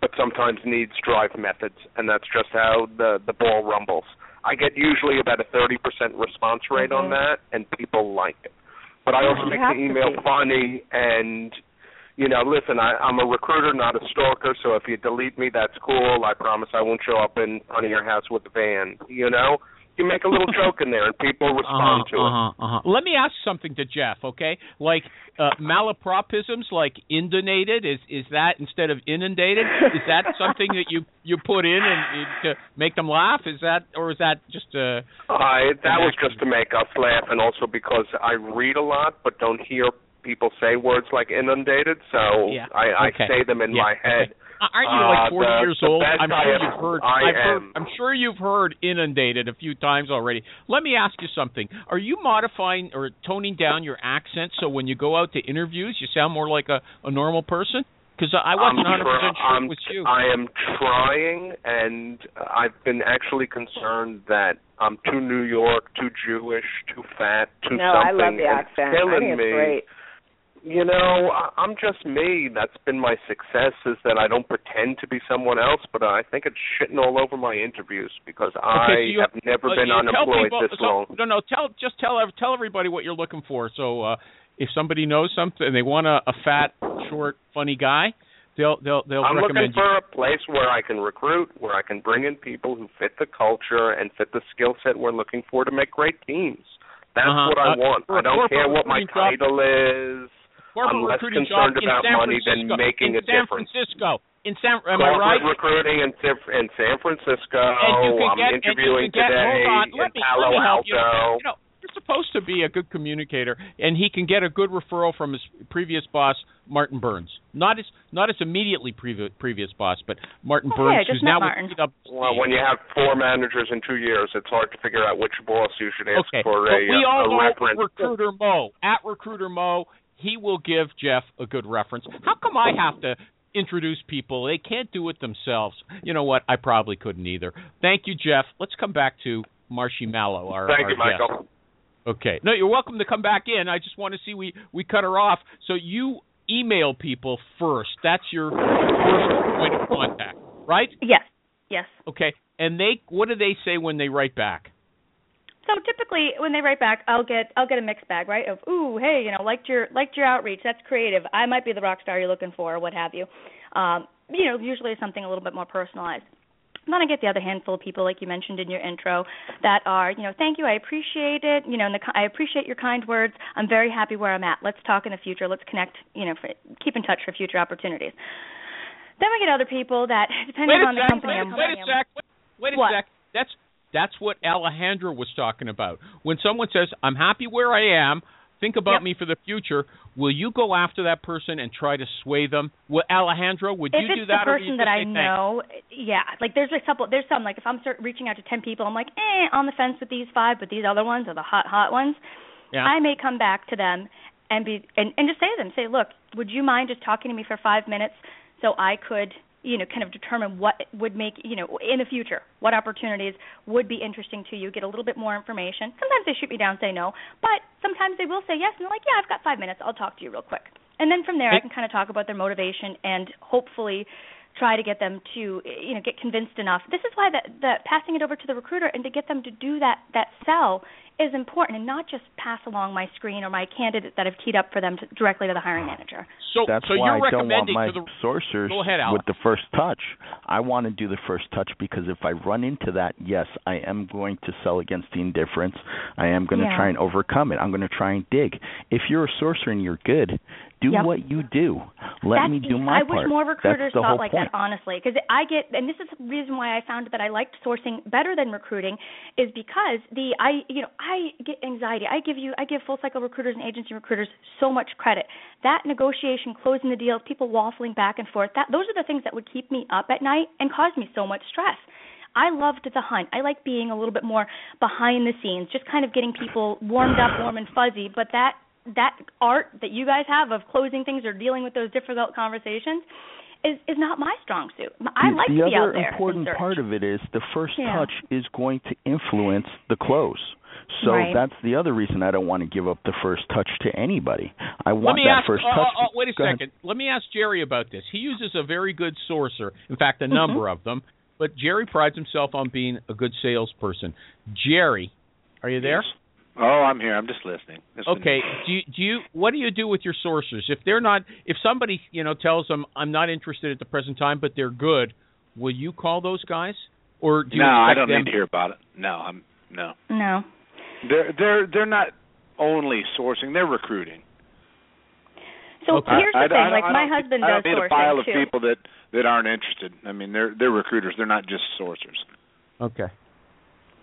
but sometimes needs drive methods, and that's just how the, the ball rumbles. I get usually about a 30% response rate on Mhm. that, and people like it. But I also You make the email funny and you know, listen, I, I'm a recruiter, not a stalker. So if you delete me, that's cool. I promise I won't show up in front of your house with a van. You know, you make a little joke in there, and people respond uh-huh, to uh-huh, it. Uh-huh. Let me ask something to Jeff, okay? Like uh, malapropisms, like inundated. Is is that instead of inundated? is that something that you you put in and to make them laugh? Is that or is that just a? Uh, that was just to make us laugh, and also because I read a lot but don't hear people say words like inundated, so Yeah. I, Okay. I say them in Yeah. my head. Aren't you like Uh, 40 the- years the old? I'm sure am- you've heard. I I've heard. am. I'm sure you've heard inundated a few times already. Let me ask you something. Are you modifying or toning down your accent so when you go out to interviews, you sound more like a, a normal person? Because I wasn't I'm 100 try- percent sure I'm, it was you. I am trying, and I've been actually concerned that I'm too New York, too Jewish, too fat, too no, I something. love the and accent. It's killing I think it's me. great. You know, I'm just me. That's been my success is that I don't pretend to be someone else, but I think it's shitting all over my interviews because Okay, I so you- have never Uh, been unemployed people, this so, long. No, no. Tell just tell tell everybody what you're looking for. So uh, if somebody knows something and they want a, a fat, short, funny guy, they'll they'll they'll I'm looking recommend you. for a place where I can recruit, where I can bring in people who fit the culture and fit the skill set we're looking for to make great teams. That's Uh-huh. what I Uh, want. I don't care what my title is. Corporate I'm less recruiting concerned about San money than Francisco, making in a San difference. Francisco. In San, am I Corporate right? recruiting in, San- in San Francisco. and you can I'm get, interviewing and you can get, today hold on, in let me, Palo let me help you. Alto. You know, you're supposed to be a good communicator, and he can get a good referral from his previous boss, Martin Burns. Not his, not his immediately previous previous boss, but Martin Oh, Burns, yeah, I just who's met now Martin. with PwC. Well, when you have four managers in two years, it's hard to figure out which boss you should ask okay, for but a, we uh, all a know reference. Recruiter Mo at Recruiter Mo. He will give Jeff a good reference. How come I have to introduce people? They can't do it themselves. You know what? I probably couldn't either. Thank you, Jeff. Let's come back to Marshy Mallow, our, Thank our you, guest. Michael. Okay. No, you're welcome to come back in. I just want to see we we cut her off. So you email people first. That's your first point of contact, right? Yes. Yes. Okay. And they what do they say when they write back? So typically, when they write back, I'll get I'll get a mixed bag, right? Of ooh, hey, you know, liked your liked your outreach. That's creative. I might be the rock star you're looking for, or what have you. Um, you know, usually something a little bit more personalized. And then I get the other handful of people, like you mentioned in your intro, that are, you know, thank you, I appreciate it. You know, and the, I appreciate your kind words. I'm very happy where I'm at. Let's talk in the future. Let's connect. You know, for, keep in touch for future opportunities. Then we get other people that, depending Wait on the sec. company, Wait, I'm wait a sec. Wait, wait a What? sec. That's that's what Alejandra was talking about. When someone says, "I'm happy where I am," think about Yep. me for the future. Will you go after that person and try to sway them? Well, Alejandra, would if you do that, the or do you person that I say thanks? know, yeah, like there's a couple, there's some like if I'm start reaching out to ten people, I'm like, eh, on the fence with these five, but these other ones are the hot, hot ones. Yeah. I may come back to them and be and and just say to them, say, look, would you mind just talking to me for five minutes so I could, you know, kind of determine what would make, you know, in the future, what opportunities would be interesting to you, get a little bit more information. Sometimes they shoot me down, say no, but sometimes they will say yes, and they're like, yeah, I've got five minutes, I'll talk to you real quick. And then from there, I can kind of talk about their motivation and hopefully try to get them to you know get convinced enough. This is why that that passing it over to the recruiter and to get them to do that that sell is important and not just pass along my screen or my candidate that I've teed up for them to, directly to the hiring manager. So, That's so why you're I don't want recommending my to the sourcers ahead, with the first touch. I want to do the first touch because if I run into that, yes, I am going to sell against the indifference. I am going to try and overcome it. I'm going to try and dig. If you're a sorcerer and you're good, do Yep. what you do. Let That's, me do my I part. wish more recruiters thought like point. that, honestly, because I get, and this is the reason why I found that I liked sourcing better than recruiting, is because the I, you know, I get anxiety. I give you, I give full cycle recruiters and agency recruiters so much credit. That negotiation, closing the deals, people waffling back and forth, that those are the things that would keep me up at night and cause me so much stress. I loved the hunt. I like being a little bit more behind the scenes, just kind of getting people warmed up, warm and fuzzy. But that that art that you guys have of closing things or dealing with those difficult conversations is is not my strong suit. I the, like the to be other out there. and important search. part of it is the first Yeah. touch is going to influence the close. So Right. that's the other reason I don't want to give up the first touch to anybody. I Let want me that ask. first uh, touch. uh, uh, wait a Go ahead. second. Let me ask Jerry about this. He uses a very good sourcer. In fact, a Mm-hmm. number of them. But Jerry prides himself on being a good salesperson. Jerry, are you there? Oh, I'm here. I'm just listening. It's been- Okay. Do you, do you what do you do with your sources if they're not if somebody you know tells them I'm not interested at the present time but they're good, will you call those guys or do you no, I don't them need to hear about it. No, I'm no. No. They're they're they're not only sourcing; they're recruiting. So Okay. here's the I, I thing. don't- like I my don't- husband I does don't need sourcing a pile of too. people that that aren't interested. I mean, they're they're recruiters. They're not just sourcers. Okay.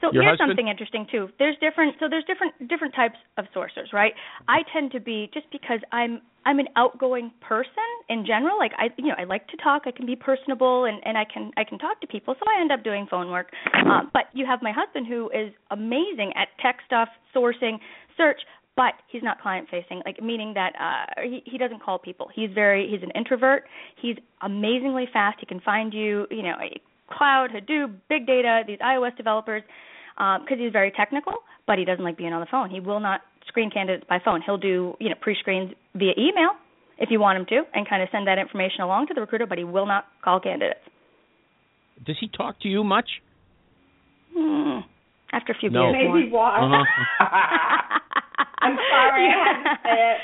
So Your here's husband? something interesting too. There's different so there's different different types of sourcers, right? I tend to be just because I'm I'm an outgoing person in general. Like I you know, I like to talk, I can be personable and and I can I can talk to people. So I end up doing phone work. Um but you have my husband who is amazing at tech stuff, sourcing, search, but he's not client facing like meaning that uh he he doesn't call people he's very he's an introvert he's amazingly fast he can find you you know cloud hadoop big data these ios developers because he's very technical but he doesn't like being on the phone he will not screen candidates by phone he'll do you know pre-screens via email if you want him to and kind of send that information along to the recruiter but he will not call candidates Does he talk to you much? hmm. after a few No. beers Maybe why. Uh-huh. I'm sorry. I had to say it.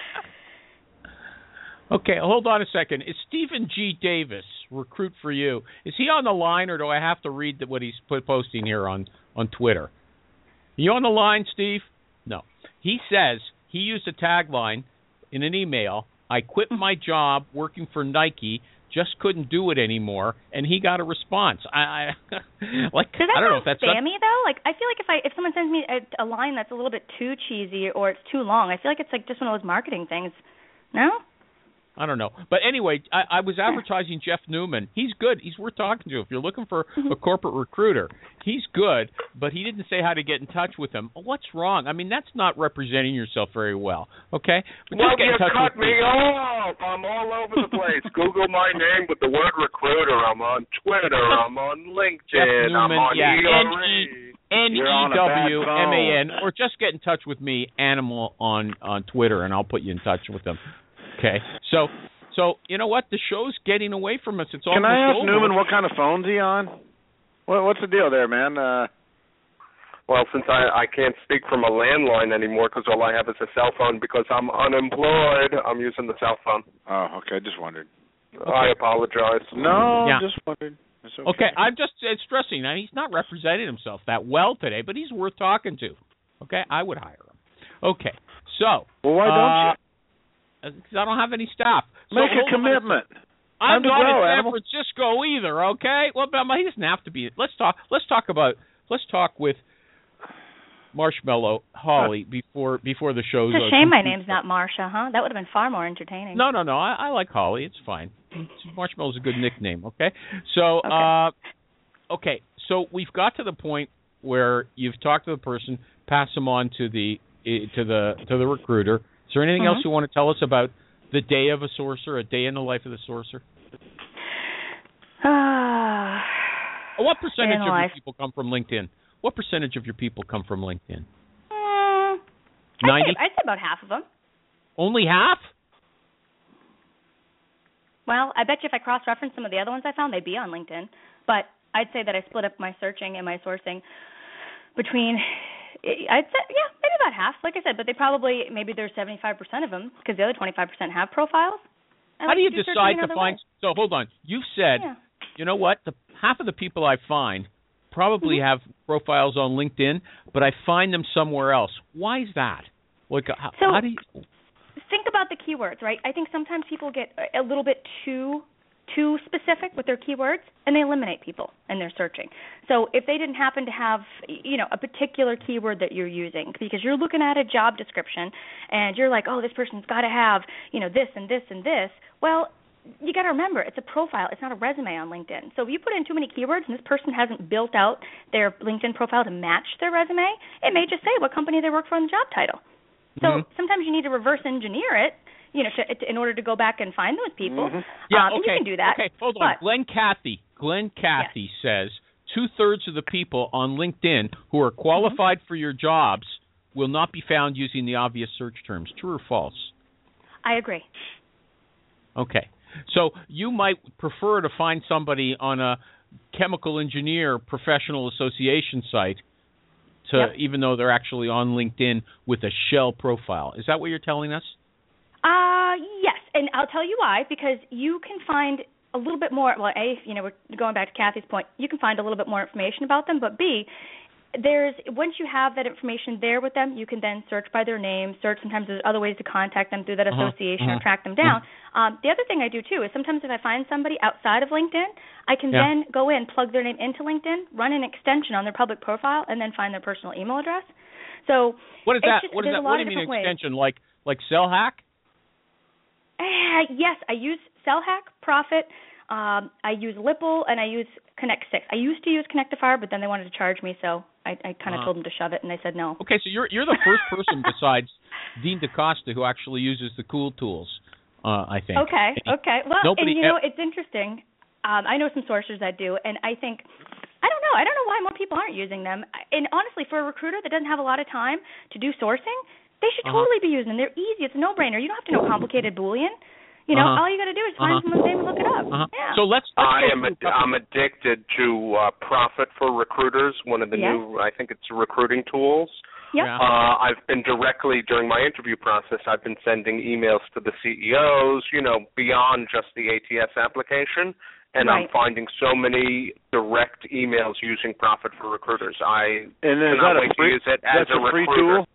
Okay, hold on a second. Is Stephen G. Davis recruit for you? Is he on the line, or do I have to read the, what he's put, posting here on on Twitter? You on the line, Steve? No. He says he used a tagline in an email. I quit hmm. my job working for Nike. Just couldn't do it anymore, and he got a response. I, I like. Does that I don't know if that's not- spammy though? Like I feel like if I if someone sends me a, a line that's a little bit too cheesy or it's too long, I feel like it's like just one of those marketing things. No? I don't know. But anyway, I, I was advertising Jeff Newman. He's good. He's worth talking to. If you're looking for a mm-hmm. corporate recruiter, he's good, but he didn't say how to get in touch with him. What's wrong? I mean, that's not representing yourself very well, okay? But Well, get you in touch cut with me off. I'm all over the place. Google my name with the word recruiter. I'm on Twitter. I'm on Jeff LinkedIn. I'm Newman, on yeah, ERE. N E You're on a bad W M A N, or just get in touch with me, Animal, on on Twitter, and I'll put you in touch with them. Okay. So, so you know what? The show's getting away from us. It's all. Can I ask over. Newman what kind of phone's he on? What, what's the deal there, man? Uh, Well, since I I can't speak from a landline anymore because all I have is a cell phone because I'm unemployed, I'm using the cell phone. oh, okay. I just wondered. I apologize. No, Yeah. just wondered. Okay. Okay, I'm just uh, stressing that he's not representing himself that well today, but he's worth talking to. Okay, I would hire him. Okay, so Well, why don't you? Because I don't have any staff. So Make hold a commitment. I'm Time not go, in San Animal. Francisco either. Okay, well, but he doesn't have to be. Let's talk. Let's talk about. Let's talk with Marshmallow Holly before before the show's. It's a shame my name's not Marsha, huh? That would have been far more entertaining. No, no, no. I, I like Holly. It's fine. Marshmallow's a good nickname. Okay. So, Okay. uh, okay. So we've got to the point where you've talked to the person, pass them on to the eh, to the to the recruiter. Is there anything else Mhm. you want to tell us about the day of a sorcerer, a day in the life of the sorcerer? Ah. What percentage of your people come from LinkedIn? What percentage of your people come from LinkedIn? Mm, I'd, Ninety. say, I'd say about half of them. Only half? Well, I bet you if I cross-reference some of the other ones I found, they'd be on LinkedIn. But I'd say that I split up my searching and my sourcing between. I'd say yeah, maybe about half. Like I said, but they probably maybe there's 75% of them because the other 25% have profiles. How like do you searching decide to find? way. So hold on. You've said, Yeah. you know what? The half of the people I find probably Mhm. have profiles on LinkedIn, but I find them somewhere else. Why is that? Like, how, So- how do you? think about the keywords, right? I think sometimes people get a little bit too too specific with their keywords and they eliminate people in their searching. So if they didn't happen to have you know a particular keyword that you're using because you're looking at a job description and you're like, "Oh, this person's got to have, you know, this and this and this." Well, you got to remember, it's a profile. It's not a resume on LinkedIn. So if you put in too many keywords and this person hasn't built out their LinkedIn profile to match their resume, it may just say what company they work for in the job title. So Mhm. sometimes you need to reverse engineer it, you know, in order to go back and find those people. Mhm. Yeah, um, okay. you can do that. Okay, hold on. But, Glen Cathey. Glen Cathey says two thirds of the people on LinkedIn who are qualified Mm-hmm. for your jobs will not be found using the obvious search terms. True or false? I agree. Okay. So you might prefer to find somebody on a chemical engineer professional association site to Yep. even though they're actually on LinkedIn with a shell profile. Is that what you're telling us? Uh, yes, and I'll tell you why. Because you can find a little bit more. Well, a, you know, we're going back to Kathy's point. You can find a little bit more information about them, but b, there's once you have that information there with them, you can then search by their name. Search. Sometimes there's other ways to contact them through that Uh-huh, association uh-huh, or track them down. Um, the other thing I do too is sometimes if I find somebody outside of LinkedIn, I can Yeah. then go in, plug their name into LinkedIn, run an extension on their public profile, and then find their personal email address. So What is that? just- what is that? What do you mean different ways. extension? Like like Sell Hack? Uh, yes, I use SellHack, Prophet. Um, I use Lippl, and I use Connect Six. I used to use Connectifier, but then they wanted to charge me, so I, I kind of Uh-huh. told them to shove it, and they said no. Okay, so you're you're the first person besides Dean DaCosta who actually uses the cool tools. Uh, I think. Okay, okay. Well, nobody and you know, it's interesting. Um, I know some sources that do, and I think I don't know. I don't know why more people aren't using them. And honestly, for a recruiter that doesn't have a lot of time to do sourcing, they should Uh-huh. totally be using them. They're easy. It's a no-brainer. You don't have to know complicated Boolean. You know, Uh-huh. all you got to do is find Uh-huh. someone's name and look it up. Uh-huh. Yeah. So let's. let's I am Ad- I'm addicted to uh, Prophet for Recruiters, one of the Yes. new I think it's recruiting tools. yep. Yeah. Uh, I've been directly during my interview process. I've been sending emails to the CEOs, you know, beyond just the ATS application, and I'm finding so many direct emails using Prophet for Recruiters. I And is cannot that a free? to use it as that's a free recruiter. tool.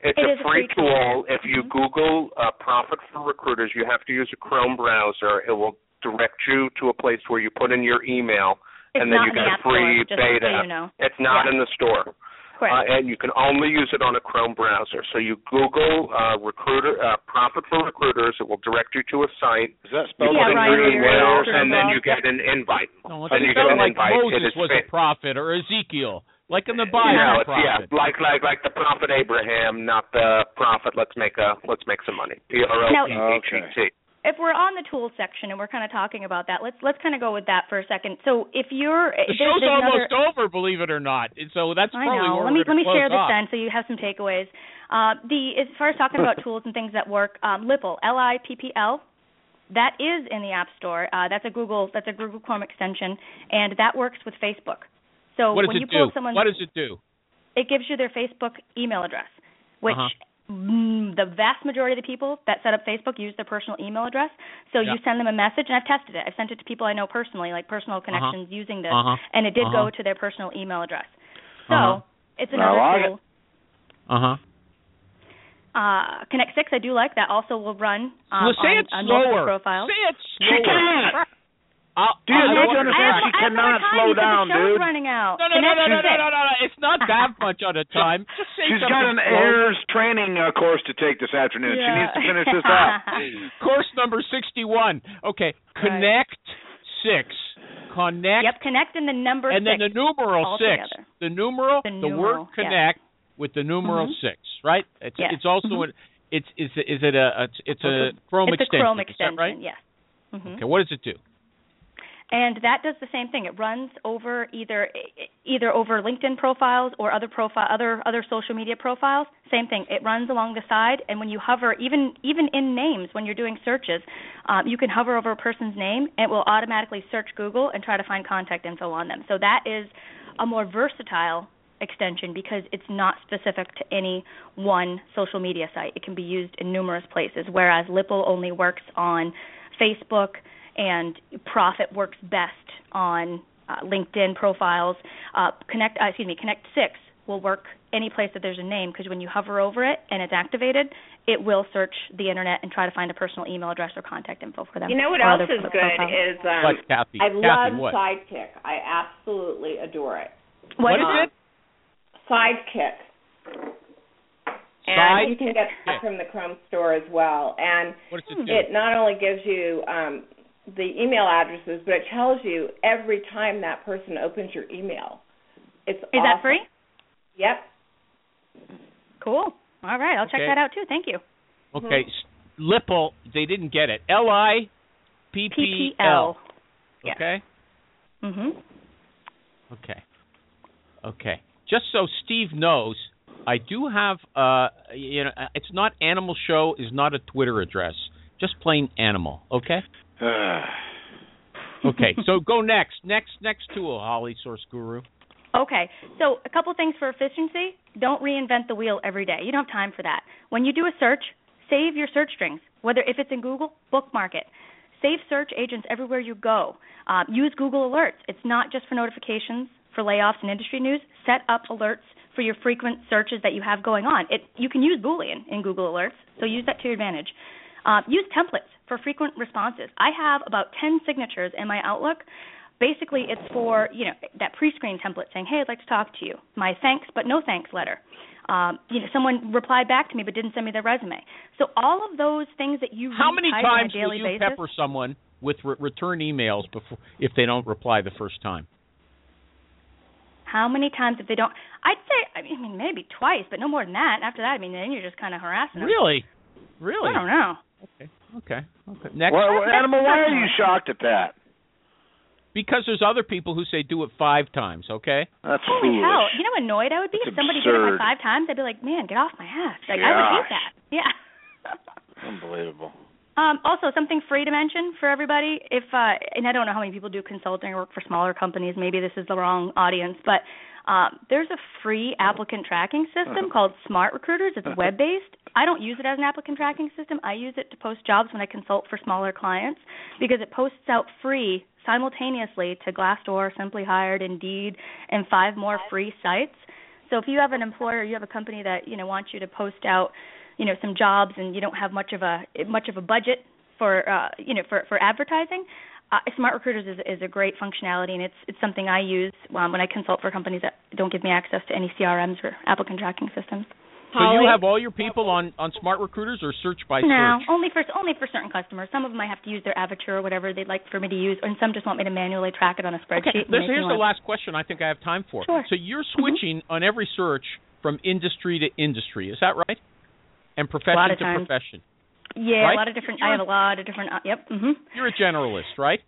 It's It a is a free free tool. tool. If you Mhm. Google uh, Prophet for Recruiters, you have to use a Chrome browser. It will direct you to a place where you put in your email, It's and then you in the get a App Store, free just beta. So you know. It's not Yeah. in the store. Correct. Uh, and you can only use it on a Chrome browser. So you Google uh, recruiter uh, Prophet for recruiters. It will direct you to a site. Is that You spelled Yeah, put in Ryan, your email, right. and then you get an invite. No, And it you sounded get an like invite. It Moses is was fit- a prophet or Ezekiel, like in the Bible. No, it's, yeah, like like like the prophet Abraham, not the prophet. Let's make a let's make some money. P R O P H E T. if we're on the tools section and we're kind of talking about that, let's let's kind of go with that for a second. So if you're The there's, show's there's almost another, over, believe it or not. And so that's I probably know. where Let we're me let me gonna share close this off. then, so you have some takeaways. Uh, the as far as talking about tools and things that work, um, Lippl, L I P P L, that is in the App Store. Uh, that's a Google that's a Google Chrome extension, and that works with Facebook. So What does when it you pull do? up someone's, What does it do? it gives you their Facebook email address, which Uh-huh. mm, the vast majority of the people that set up Facebook use their personal email address. So Yeah. you send them a message, and I've tested it. I've sent it to people I know personally, like personal connections using this, Uh-huh. and it did Uh-huh. go to their personal email address. So Uh-huh. it's another like tool. Uh huh. Uh, Connect Six, I do like that. Also will run um, well, say on, it on multiple slower. profiles. Say it She slower. Can't. I'll, Dude, I'll, don't I'll you understand. understand? I have, She I have no cannot time slow down, the dude. running out. No, no, no, Connect no, no, Six. no, no, no. It's not that much at a time. Just say She's something got an slow. AIRS training uh, course to take this afternoon. She needs to finish this up. Course number 61. Okay, connect six. Connect. Yep, connect in the number and then the numeral all six. together. The numeral, The the, word numeral, yeah. connect with the numeral Mhm. six, right? It's Yes. it's also Mhm. an it's is is it a it's, it's a Chrome it's extension? It's a Chrome is that extension, right? yes. hmm Okay, what does it do? And that does the same thing. It runs over either either over LinkedIn profiles or other profile other other social media profiles. Same thing. It runs along the side, and when you hover, even even in names, when you're doing searches, um, you can hover over a person's name, and it will automatically search Google and try to find contact info on them. So that is a more versatile extension because it's not specific to any one social media site. It can be used in numerous places, whereas Lippl only works on Facebook and Prophet works best on uh, LinkedIn profiles. Uh, Connect, uh, excuse me, Connect Six will work any place that there's a name because when you hover over it and it's activated, it will search the internet and try to find a personal email address or contact info for them. You know what else is pro- good profiles. is um, what, Kathy? I Kathy, love what? Sidekick. I absolutely adore it. what, what is Um, it? Sidekick. And Side you can get that from the Chrome store as well. And What does it do? it not only gives you um, the email addresses, but it tells you every time that person opens your email. It's Is that free? Yep. Cool. All right, I'll check that out too. Thank you. Okay, s Lippl, they didn't get it. L I P P PPL. Yes. Okay. Mhm. Okay. Okay. Just so Steve knows, I do have uh you know it's not Animal Show is not a Twitter address. Just plain animal, okay? Okay. so go next. Next next tool, Holly Source Guru. Okay, so a couple things for efficiency. Don't reinvent the wheel every day. You don't have time for that. When you do a search, save your search strings. Whether if it's in Google, bookmark it. Save search agents everywhere you go. Uh, use Google Alerts. It's not just for notifications for layoffs and industry news. Set up alerts for your frequent searches that you have going on. It, you can use Boolean in Google Alerts, so use that to your advantage. Uh, use templates for frequent responses. I have about 10 signatures in my Outlook. Basically, it's for you know that pre-screen template saying, "Hey, I'd like to talk to you." My thanks but no thanks letter. Um, you know, someone replied back to me but didn't send me their resume. So all of those things that you how many times on a daily will you basis, pepper someone with re- return emails before if they don't reply the first time? How many times if they don't? I'd say, I mean, maybe twice, but no more than that. After that, I mean, then you're just kind of harassing them. Really, really. I don't know. Okay, okay, okay. Next, Well, That's- Animal, why are you shocked at that? because there's other people who say do it five times. Okay. That's Holy foolish. hell! You know how annoyed I would be That's if somebody did it five times. I'd be like, man, get off my ass. Like I would hate that. Yeah. Unbelievable. Um, also, something free to mention for everybody. If uh, and I don't know how many people do consulting or work for smaller companies. Maybe this is the wrong audience, but um, there's a free applicant tracking system called Smart Recruiters. It's web based. I don't use it as an applicant tracking system. I use it to post jobs when I consult for smaller clients because it posts out free simultaneously to Glassdoor, Simply Hired, Indeed, and five more free sites. So if you have an employer, you have a company that you know wants you to post out, you know, some jobs, and you don't have much of a much of a budget for uh, you know for for advertising. Uh, Smart Recruiters is is a great functionality, and it's it's something I use um, when I consult for companies that don't give me access to any CRMs or applicant tracking systems. So you have all your people on on smart recruiters or search by search? No, only for only for certain customers. Some of them I have to use their Avature or whatever they'd like for me to use, and some just want me to manually track it on a spreadsheet. Okay, this, here's the last question I think I have time for. Sure. So you're switching on every search from industry to industry, is that right? And profession lot of to times. profession. Yeah, right? a lot of different. I have a lot of different. Uh, yep. Mhm. You're a generalist, right?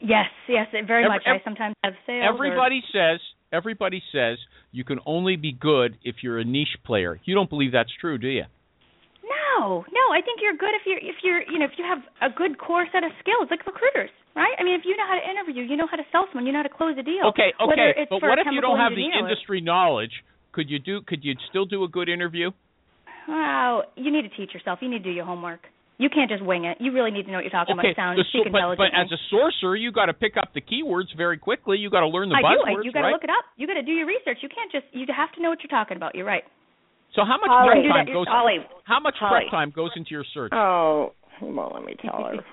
Yes, yes, very Every- much. ev- I sometimes have sales. or- Everybody says everybody says you can only be good if you're a niche player. You don't believe that's true, do you? No, no. I think you're good if you're if you're you know if you have a good core set of skills like recruiters, right? I mean, if you know how to interview, you know how to sell someone, you know how to close a deal. Okay, okay. But what if you don't have the engineer or- industry knowledge? Could you do could you still do a good interview? Wow, you need to teach yourself. You need to do your homework. You can't just wing it. You really need to know what you're talking okay, about. Sound the speak so- but, but as a sorcerer, you got to pick up the keywords very quickly. You got to learn the I do. buzzwords, I, you got to right? look it up. You got to do your research. You can't just. You have to know what you're talking about. You're right. So how much Holly. prep time goes? Holly, How much Holly. prep time goes into your search? oh, he won't let me tell her.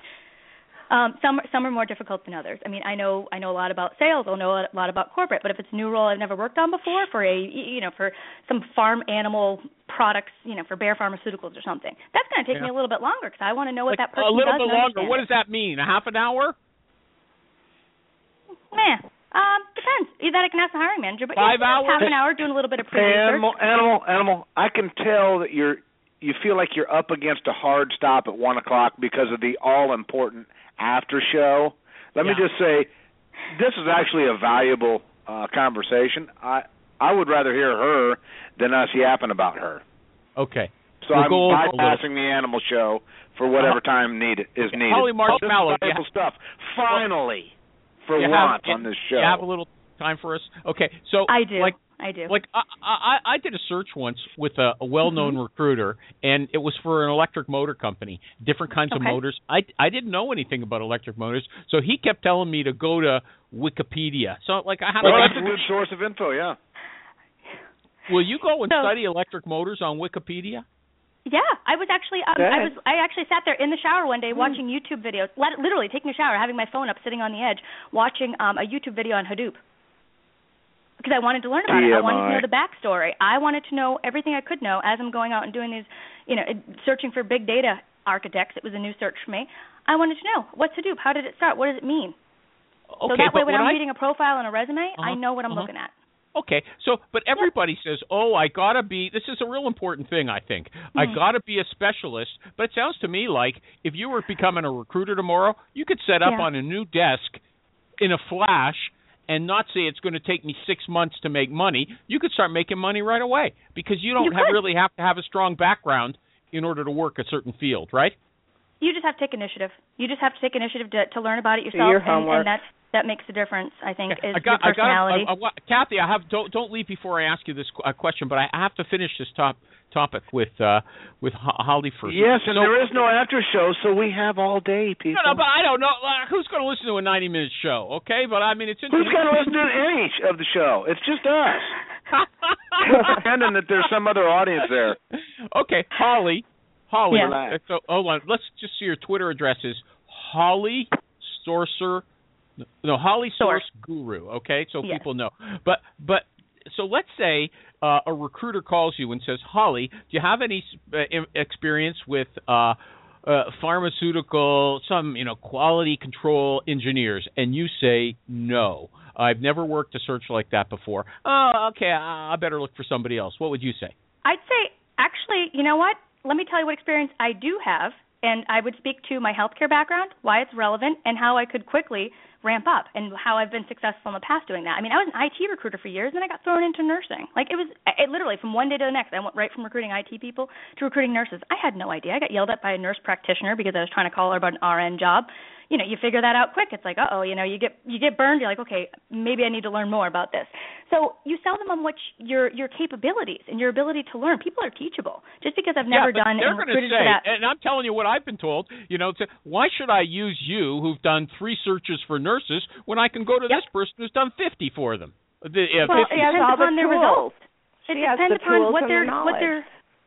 Um, some some are more difficult than others. I mean, I know I know a lot about sales. I know a lot about corporate. But if it's a new role I've never worked on before, for a you know for some farm animal products, you know for Bayer Pharmaceuticals or something, that's going to take Yeah. me a little bit longer because I want to know what Like, that person does. a little does bit longer. What does that mean? A half an hour? Man, um, depends. Either that I can ask the hiring manager, but Five yeah, hours? half an hour doing a little bit of Hey, pre-research. animal, animal, animal. I can tell that you're you feel like you're up against a hard stop at one o'clock because of the all important after show. Let me just say, this is actually a valuable uh, conversation. I I would rather hear her than us yapping about her. Okay. So We'll I'm go over a little. bypassing the animal show for whatever Uh-huh. time needed is needed. Holly Marshmallow, This is you stuff. Finally, for You once have, on this show. You have a little time for us? Okay. So I do. like I do. like I, I I did a search once with a, a well-known Mm-hmm. recruiter, and it was for an electric motor company, different kinds of motors. I I didn't know anything about electric motors, so he kept telling me to go to Wikipedia. So like I had well, like, that's a good source of info. Yeah. Will you go and So- study electric motors on Wikipedia? Yeah, I was actually um, I was I actually sat there in the shower one Hmm. day watching YouTube videos, let, literally taking a shower, having my phone up, sitting on the edge, watching um, a YouTube video on Hadoop because I wanted to learn about it. I wanted to know the backstory. I wanted to know everything I could know as I'm going out and doing these, you know, searching for big data architects. It was a new search for me. I wanted to know what's Hadoop, how did it start, what does it mean. Okay, so that way, but when I'm I, reading a profile and a resume, I Uh-huh, know what I'm uh-huh. looking at. Okay, so but everybody says, "Oh, I gotta be." This is a real important thing, I think. I Mhm. gotta be a specialist. But it sounds to me like if you were becoming a recruiter tomorrow, you could set up Yeah. on a new desk in a flash and not say it's going to take me six months to make money. You could start making money right away because you don't You have, really have to have a strong background in order to work a certain field, right? You just have to take initiative. You just have to take initiative to to learn about it yourself, your and, homework. and that's that makes a difference. I think Okay, is I got, your I got, personality. I, I, I- Kathy, I have don't don't leave before I ask you this qu- uh, question, but I have to finish this top topic with uh with Ho- Holly first. Yes, and So- there is no after show, so we have all day, people. No, no, but I don't know uh, who's going to listen to a ninety-minute show. Okay, but I mean it's interesting. Who's going to listen to any of the show? It's just us. Pretending that there's some other audience there. okay, Holly. Holly. Yeah. So hold on. Let's just see your Twitter address is Holly Sorcer. No, Holly Source Source. Guru. Okay, so Yes. people know. But but so let's say uh, a recruiter calls you and says, Holly, do you have any uh, im- experience with uh, uh, pharmaceutical, some you know quality control engineers? And you say no. I've never worked a search like that before. Oh, okay. I I better look for somebody else. What would you say? I'd say actually, you know what? Let me tell you what experience I do have, and I would speak to my healthcare background, why it's relevant, and how I could quickly ramp up, and how I've been successful in the past doing that. I mean, I was an IT recruiter for years, and I got thrown into nursing. Like it was, it literally from one day to the next. I went right from recruiting IT people to recruiting nurses. I had no idea. I got yelled at by a nurse practitioner because I was trying to call her about an RN job. You know, you figure that out quick. It's like, uh oh, you know, you get you get burned. You're like, okay, maybe I need to learn more about this. So you sell them on what your your capabilities and your ability to learn. People are teachable. Just because I've never yeah, done they're and gonna say, that. and I'm telling you what I've been told. You know, to, why should I use you, who've done three searches for nurses, when I can go to Yep. this person who's done 50 for them? The, uh, well, 50 it depends all the upon their tools. results. It She depends the upon tools what their the what their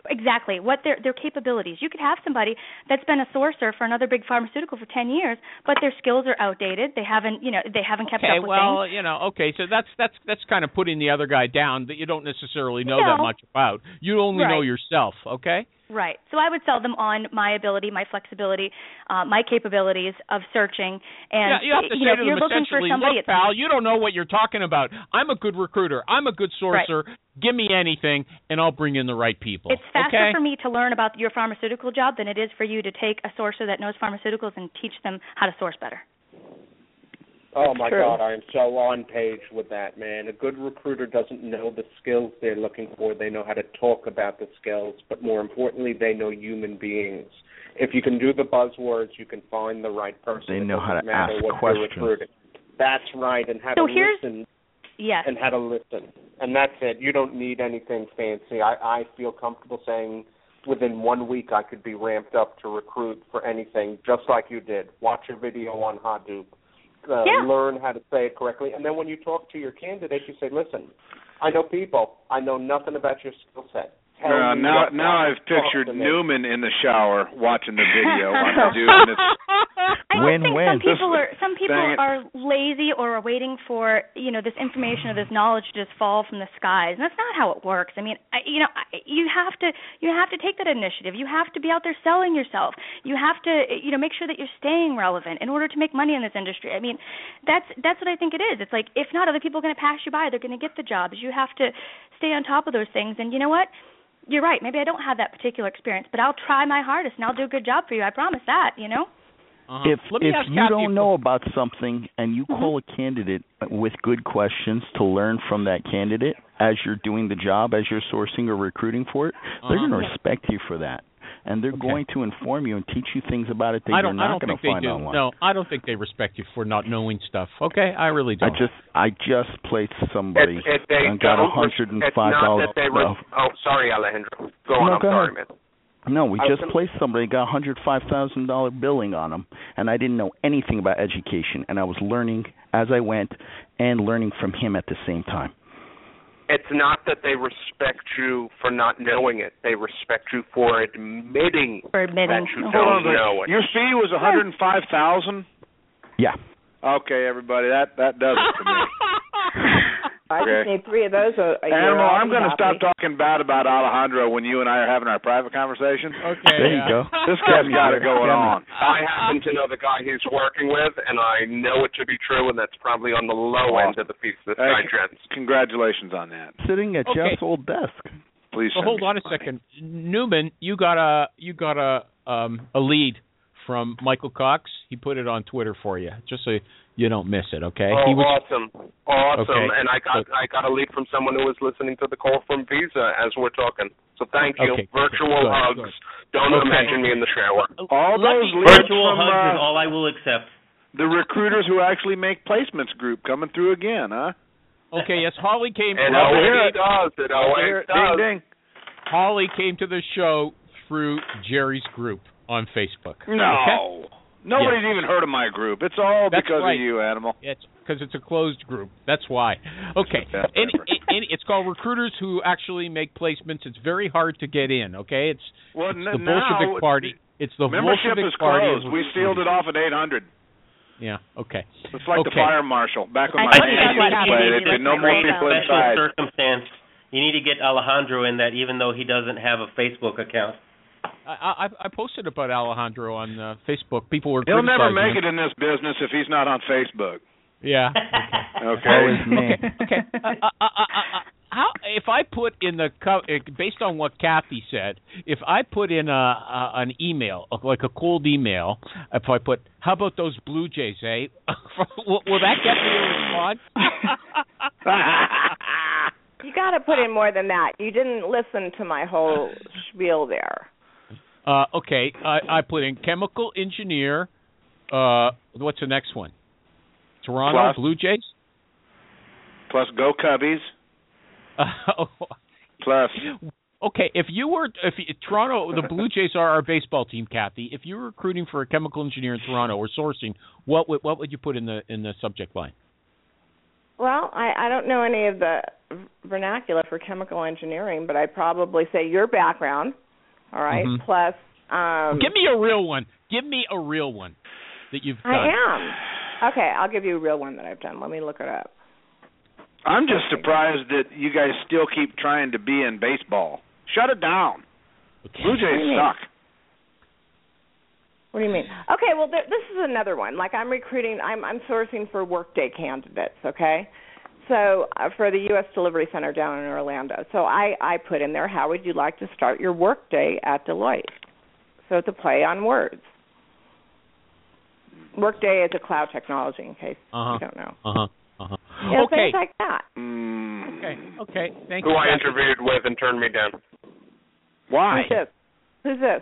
exactly what their their capabilities. You could have somebody that's been a sourcer for another big pharmaceutical for 10 years, but their skills are outdated. They haven't, you know, they haven't kept okay, up with well, things. you know, okay, so that's that's that's kind of putting the other guy down that you don't necessarily know that much about. You only know yourself, okay? Right. So I would sell them on my ability, my flexibility, uh, my capabilities of searching, and yeah, you have to you say know, to if you're them looking for essentially, somebody, look, pal, you don't know what you're talking about. I'm a good recruiter. I'm a good sourcer. Give me anything, and I'll bring in the right people. It's faster okay? for me to learn about your pharmaceutical job than it is for you to take a sourcer that knows pharmaceuticals and teach them how to source better. Oh my True. God, I'm so on page with that, man. A good recruiter doesn't know the skills they're looking for. They know how to talk about the skills, but more importantly, they know human beings. If you can do the buzzwords, you can find the right person. They know how to ask what questions. That's right, and how So to here's- listen Yes. and how to listen. And that's it. You don't need anything fancy. I, I feel comfortable saying within one week I could be ramped up to recruit for anything, just like you did. Watch a video on Hadoop. Uh, Yeah. Learn how to say it correctly. And then when you talk to your candidate, you say, listen, I know people. I know nothing about your skill set. Tell Uh, now, now I've pictured. Newman in the shower watching the video on the dude, and it's I Win, think win. some people are some people are lazy or are waiting for you know this information or this knowledge to just fall from the skies, and that's not how it works. I mean, I, you know, I, you have to you have to take that initiative. You have to be out there selling yourself. You have to you know make sure that you're staying relevant in order to make money in this industry. I mean, that's that's what I think it is. It's like if not, other people are going to pass you by. They're going to get the jobs. You have to stay on top of those things. And you know what? You're right. Maybe I don't have that particular experience, but I'll try my hardest and I'll do a good job for you. I promise that. You know. Uh-huh. if if you Kathy don't know about something and you call a candidate with good questions to learn from that candidate as you're doing the job as you're sourcing or recruiting for it they're Uh-huh. going to respect you for that and they're Okay. going to inform you and teach you things about it that I you're don't. I not don't going think to they find do. online No, I don't think they respect you for not knowing stuff. Okay, I really don't. I just I just placed somebody It, it, they and got a don't hundred and res- five It's not dollars that they res- Oh, sorry, Alejandro. Go on. No, I'm go sorry, ahead. man. No, we just gonna- placed somebody got a hundred five thousand dollar billing on them, and I didn't know anything about education, and I was learning as I went and learning from him at the same time. It's not that they respect you for not knowing it. They respect you for admitting For admitting. that you Hold don't on, know it. your fee was a hundred and five thousand. Yeah, Okay, everybody, that that does it for me. I Okay. just need three of those a, a. Animal, I'll I'm going to stop talking bad about Alejandro when you and I are having our private conversation. okay. There you go. This guy's got it going on. I happen to know the guy he's working with, and I know it to be true, and that's probably on the low end of the piece this Hey, guy gets. Congratulations on that. sitting at Okay. Jeff's old desk. Please. So send hold on a money. second, Newman. You got a you got a um a lead from Michael Cox. He put it on Twitter for you, just so you don't miss it. Okay. Oh, he was, awesome, awesome! Okay. And I got I got a lead from someone who was listening to the call from Visa as we're talking. So thank you. Okay, Virtual good, hugs. good. Don't Okay. imagine me in the shower. All Let those me- leads Virtual from hugs is uh, all I will accept. the recruiters who actually make placements group coming through again, huh? okay. Yes, Holly came. It Love to hear always it. does. It always Ding does. ding. Holly came to the show through Jerry's group on Facebook. No. Okay? Nobody's even heard of my group. It's all That's because right. of you, Animal. It's because it's a closed group. That's why. Okay. Yeah, And, and- and it's called recruiters who actually make placements. It's very hard to get in. Okay. It's, Well, it's n- the now, Bolshevik Party. It's the Membership Bolshevik is Party. closed. We sealed it off at 800. Yeah. Okay. It's like the fire marshal back when I my think name was played. You There'd need be no more people special inside. circumstance. You need to get Alejandro in that, even though he doesn't have a Facebook account. I, I, I posted about Alejandro on uh, Facebook. People were He'll never make him. it in this business if he's not on Facebook. Yeah. Okay. Always. Okay. Okay. Uh, uh, uh, uh, uh, how if I put in the co- uh, based on what Kathy said, if I put in a, a an email uh, like a cold email, if I put how about those Blue Jays, eh? will, will that get me a response? You got to put in more than that. You didn't listen to my whole spiel there. Uh, okay, I, I put in chemical engineer. Uh, what's the next one? Toronto Plus. Blue Jays. Plus, go Cubbies. Uh, Plus, Okay, if you were if you, Toronto, the Blue Jays are our baseball team, Kathy. If you were recruiting for a chemical engineer in Toronto or sourcing, what would what would you put in the in the subject line? Well, I, I don't know any of the vernacular for chemical engineering, but I'd probably say your background, all right, Mhm. plus um Give me a real one. Give me a real one that you've done. I am. Okay, I'll give you a real one that I've done. Let me look it up. I'm just surprised that you guys still keep trying to be in baseball. Shut it down. Okay. Blue What do you Jays mean? suck. What do you mean? Okay, well th- this is another one. Like I'm recruiting I'm I'm sourcing for workday candidates, okay? So uh, for the US Delivery Center down in Orlando. So I I put in there how would you like to start your workday at Deloitte? So it's a play on words. Workday is a cloud technology in case Uh-huh. you don't know. Uh huh. Uh huh. You okay. things like that. Mm. Okay. Okay. Thank Who you. Who I Kathy. interviewed with and turned me down. Why? Who's this? Who's this?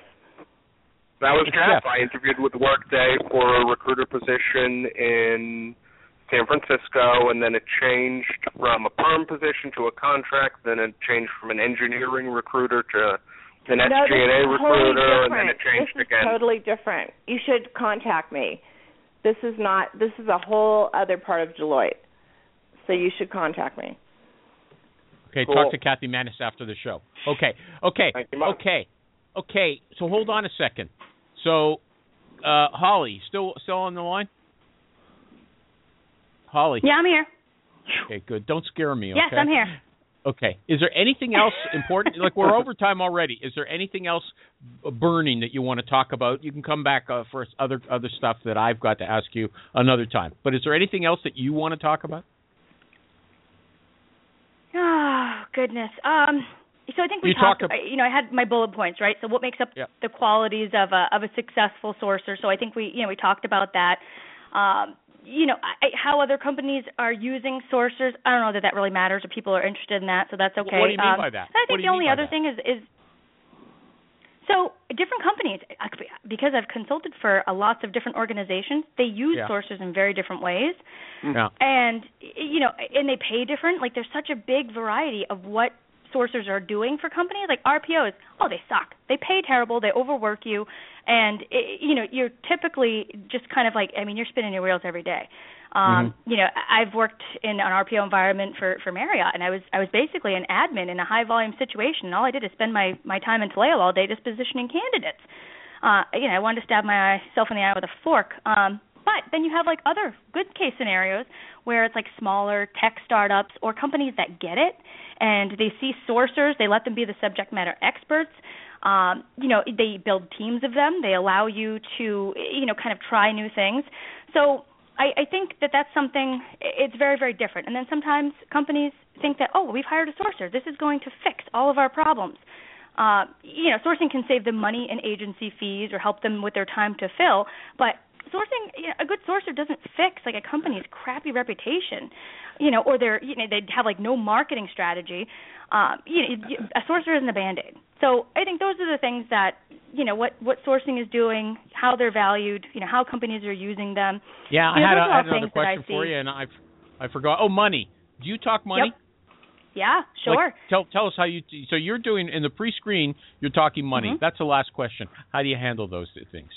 That was It's Jeff. Jeff. I interviewed with Workday for a recruiter position in San Francisco, and then it changed from a perm position to a contract. Then it changed from an engineering recruiter to an no, this SG&A recruiter, totally and then it different. changed this is again. totally different. You should contact me. This is not. This is a whole other part of Deloitte. So you should contact me. Okay, Cool. talk to Kathy Manis after the show. Okay, okay, Thank you, okay, okay. So hold on a second. So, uh, Holly, still still on the line? Holly. Yeah, I'm here. Okay, good. Don't scare me. Okay. Yes, I'm here. Okay. Is there anything else important? like we're over time already. Is there anything else burning that you want to talk about? You can come back uh, for other other stuff that I've got to ask you another time. But is there anything else that you want to talk about? Oh goodness. Um. So I think we You talked. ab- you know, I had my bullet points, right? So what makes up Yep. the qualities of a of a successful sourcer? So I think we, you know, we talked about that. Um, you know, I, how other companies are using sourcers. I don't know that that really matters, or people are interested in that. So that's okay. What do you mean um, by that? I think the only other that? thing is is so different companies, because I've consulted for uh, lots of different organizations, they use Yeah. sourcers in very different ways Yeah. and you know and they pay different like there's such a big variety of what sourcers are doing for companies like rpos oh they suck. They pay terrible. They overwork you. And it, you know you're typically just kind of like i mean you're spinning your wheels every day. Um you know i've worked in an rpo environment for for marriott and i was i was basically an admin in a high volume situation. And all i did is spend my my time in Taleo all day just positioning candidates. Uh you know i wanted to stab myself in the eye with a fork. Um but then you have like other good case scenarios where it's like smaller tech startups or companies that get it and they see sourcers, they let them be the subject matter experts. Um, you know, they build teams of them. They allow you to, you know, kind of try new things. So I, I think that that's something. It's very, very different. And then sometimes companies think that, oh, we've hired a sourcer. This is going to fix all of our problems. uh, you know, sourcing can save them money in agency fees or help them with their time to fill, but sourcing you know, a good sourcer doesn't fix like a company's crappy reputation you know or they're you know they have like no marketing strategy um you know a sourcer isn't a band-aid so i think those are the things that you know what what sourcing is doing how they're valued you know how companies are using them yeah you know, i had, a, I had another question for you and i i forgot oh money do you talk money yep. Yeah, sure. Like, tell tell us how you so you're doing in the pre-screen. You're talking money. Mm-hmm. That's the last question. How do you handle those things?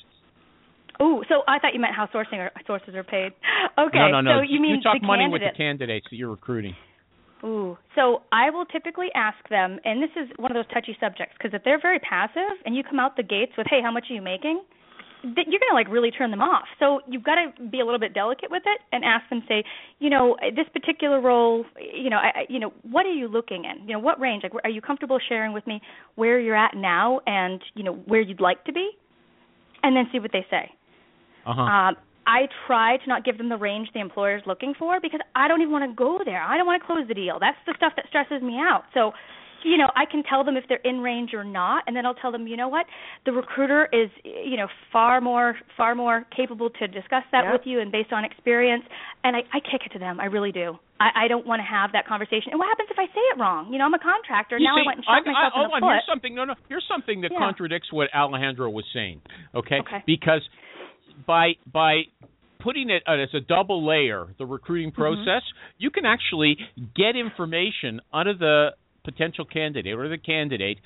Oh, so I thought you meant how sourcing or sources are paid. Okay, no, no, no. so you, mean you talk money with the candidates that you're recruiting. Ooh, so I will typically ask them, and this is one of those touchy subjects because if they're very passive and you come out the gates with, "Hey, how much are you making?" You're gonna like really turn them off. So you've got to be a little bit delicate with it and ask them, say, you know, uh, this particular role, you know, I, you know, what are you looking in? You know, what range? Like, are you comfortable sharing with me where you're at now and you know where you'd like to be, and then see what they say. Uh-huh. Um, I try to not give them the range the employer's looking for because I don't even want to go there. I don't want to close the deal. That's the stuff that stresses me out. So, you know, I can tell them if they're in range or not, and then I'll tell them, you know what, the recruiter is, you know, far more far more capable to discuss that Yeah. with you and based on experience. And I, I kick it to them. I really do. I, I don't want to have that conversation. And what happens if I say it wrong? You know, I'm a contractor. You now see, I went and shot I, myself I, in hold the on. foot. Here's something. No, no. Here's something that Yeah. contradicts what Alejandro was saying. Okay. Okay. Because by by putting it as a double layer, the recruiting Mm-hmm. process, you can actually get information out of the potential candidate or the candidate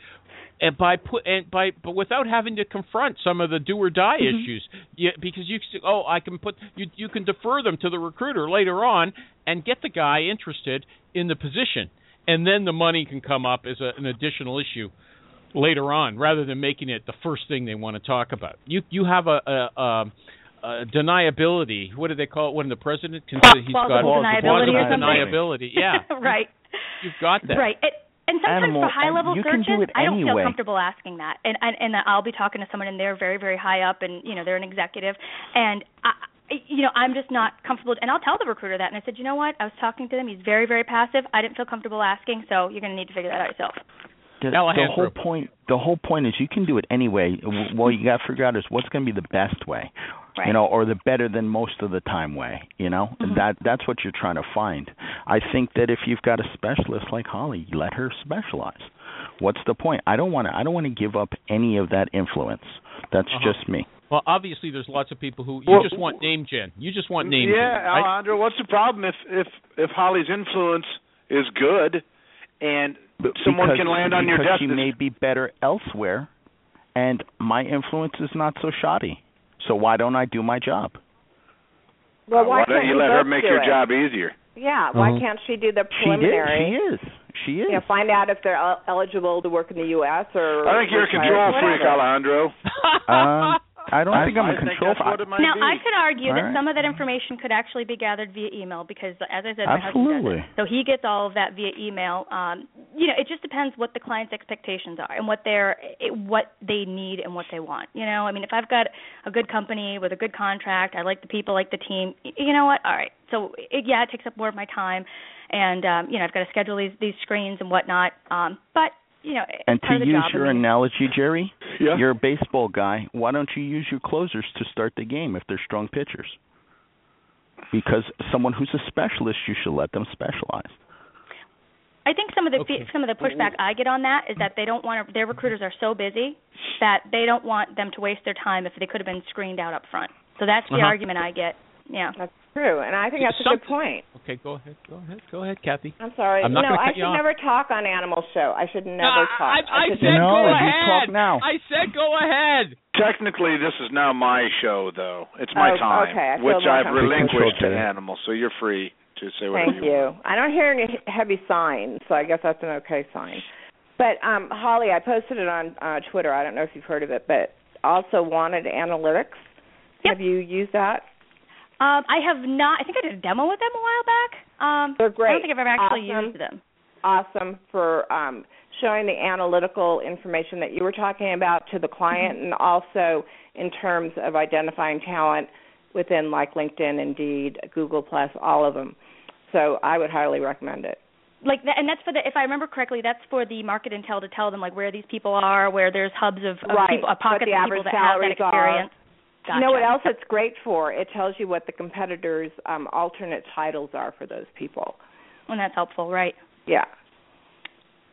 and by put and by but without having to confront some of the do or die Mhm. issues yeah, because you oh I can put you you can defer them to the recruiter later on and get the guy interested in the position and then the money can come up as a, an additional issue later on rather than making it the first thing they want to talk about you you have a, a, a uh, deniability. What do they call it when the president can say he's got Plausible deniability or deniability? Yeah, right. you've got that. Right. It, and sometimes Animal- for high level and you can searches, do I don't feel comfortable asking that. And, and and I'll be talking to someone and they're very very high up and you know they're an executive and I you know I'm just not comfortable and I'll tell the recruiter that and I said, "You know what? I was talking to him. He's very very passive. I didn't feel comfortable asking, so you're going to need to figure that out yourself." The, the whole point the whole point is you can do it anyway. W- What you got to figure out is what's going to be the best way, Right. you know, or the better than most of the time way. You know, Mhm. that that's what you're trying to find. I think that if you've got a specialist like Holly, let her specialize. What's the point? I don't want to. I don't want to give up any of that influence. That's Uh-huh. just me. Well, obviously, there's lots of people who you Well- just want name gen. You just want name yeah, gen. right? Alejandro, what's the problem if if if Holly's influence is good and But someone because, can land on your because desk? she may be better elsewhere, and my influence is not so shoddy. So why don't I do my job? Well, why, why don't can't you let her make your it? job easier? Yeah, why Mhm. can't she do the preliminary? She did. preliminary? She is. She is. You know, find out if they're el- eligible to work in the U.S. or. I think you're a control freak. Alejandro. Uh, I don't I- think I'm I a control. Think that's what Now, be. I could argue All that right. some of that information could actually be gathered via email because, as I said, my husband does Absolutely. it. So he gets all of that via email. Um, you know, it just depends what the client's expectations are and what they're, it, what they need and what they want. You know, I mean, if I've got a good company with a good contract, I like the people, like the team. You know what? All right. So it, yeah, it takes up more of my time, and um, you know, I've got to schedule these these screens and whatnot. Um, but you know, And to use your I mean, analogy, Jerry, Yeah. you're a baseball guy. Why don't you use your closers to start the game if they're strong pitchers? Because someone who's a specialist, you should let them specialize. I think some of the Okay. some of the pushback I get on that is that they don't want to, their recruiters are so busy that they don't want them to waste their time if they could have been screened out up front. So that's the Uh-huh. argument I get. Yeah. That's true, and I think that's a good point. Okay, go ahead. Go ahead. Go ahead, Kathy. I'm sorry. I'm not no, gonna I cut you should off. never talk on Animal Show. I should never I, talk. I, I should said No, go ahead. talk now. I said go ahead. Technically, this is now my show, though. It's my Oh, time, okay, I feel which I've comfortable. relinquished to Control, Jerry. So you're free to say whatever Thank you want. you. I don't hear any heavy signs, so I guess that's an okay sign. But um, Holly, I posted it on uh, Twitter. I don't know if you've heard of it, but also wanted analytics. Yep. Have you used that? Um, I have not. I think I did a demo with them a while back. Um, They're great. I don't think I've ever actually Awesome. used them. Awesome for um, showing the analytical information that you were talking about to the client, and also in terms of identifying talent within like LinkedIn, Indeed, Google Plus, all of them. So I would highly recommend it. like that, and that's for the if I remember correctly, that's for the market intel to tell them like where these people are, where there's hubs of, of right. people, a pocket of people that have that experience. are. Experience. Gotcha. You know what else it's great for? It tells you what the competitors' um, alternate titles are for those people. And that's helpful, right? Yeah.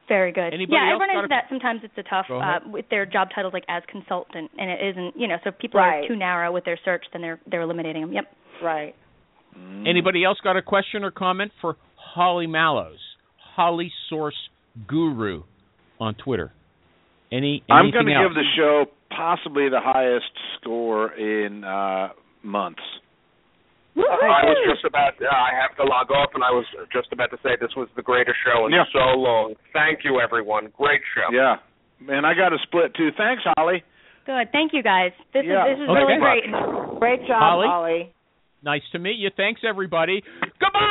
Very good. Anybody yeah, I run into a- that sometimes. It's a tough uh, with their job titles like as consultant, and it isn't. You know, so if people Right. are too narrow with their search, then they're they're eliminating them. Yep. Right. Anybody else got a question or comment for Holly Mallowes, Holly Source Guru on Twitter? Any I'm going to give the show possibly the highest score in uh months. I was just about. Uh, I have to log off, and I was just about to say this was the greatest show in Yeah. so long. Thank you, everyone. Great show. Yeah. And I got a split too. Thanks, Holly. Good. Thank you guys. This Yeah. is this is Okay. really great. Great job, Holly? Holly. Nice to meet you. Thanks, everybody. Goodbye.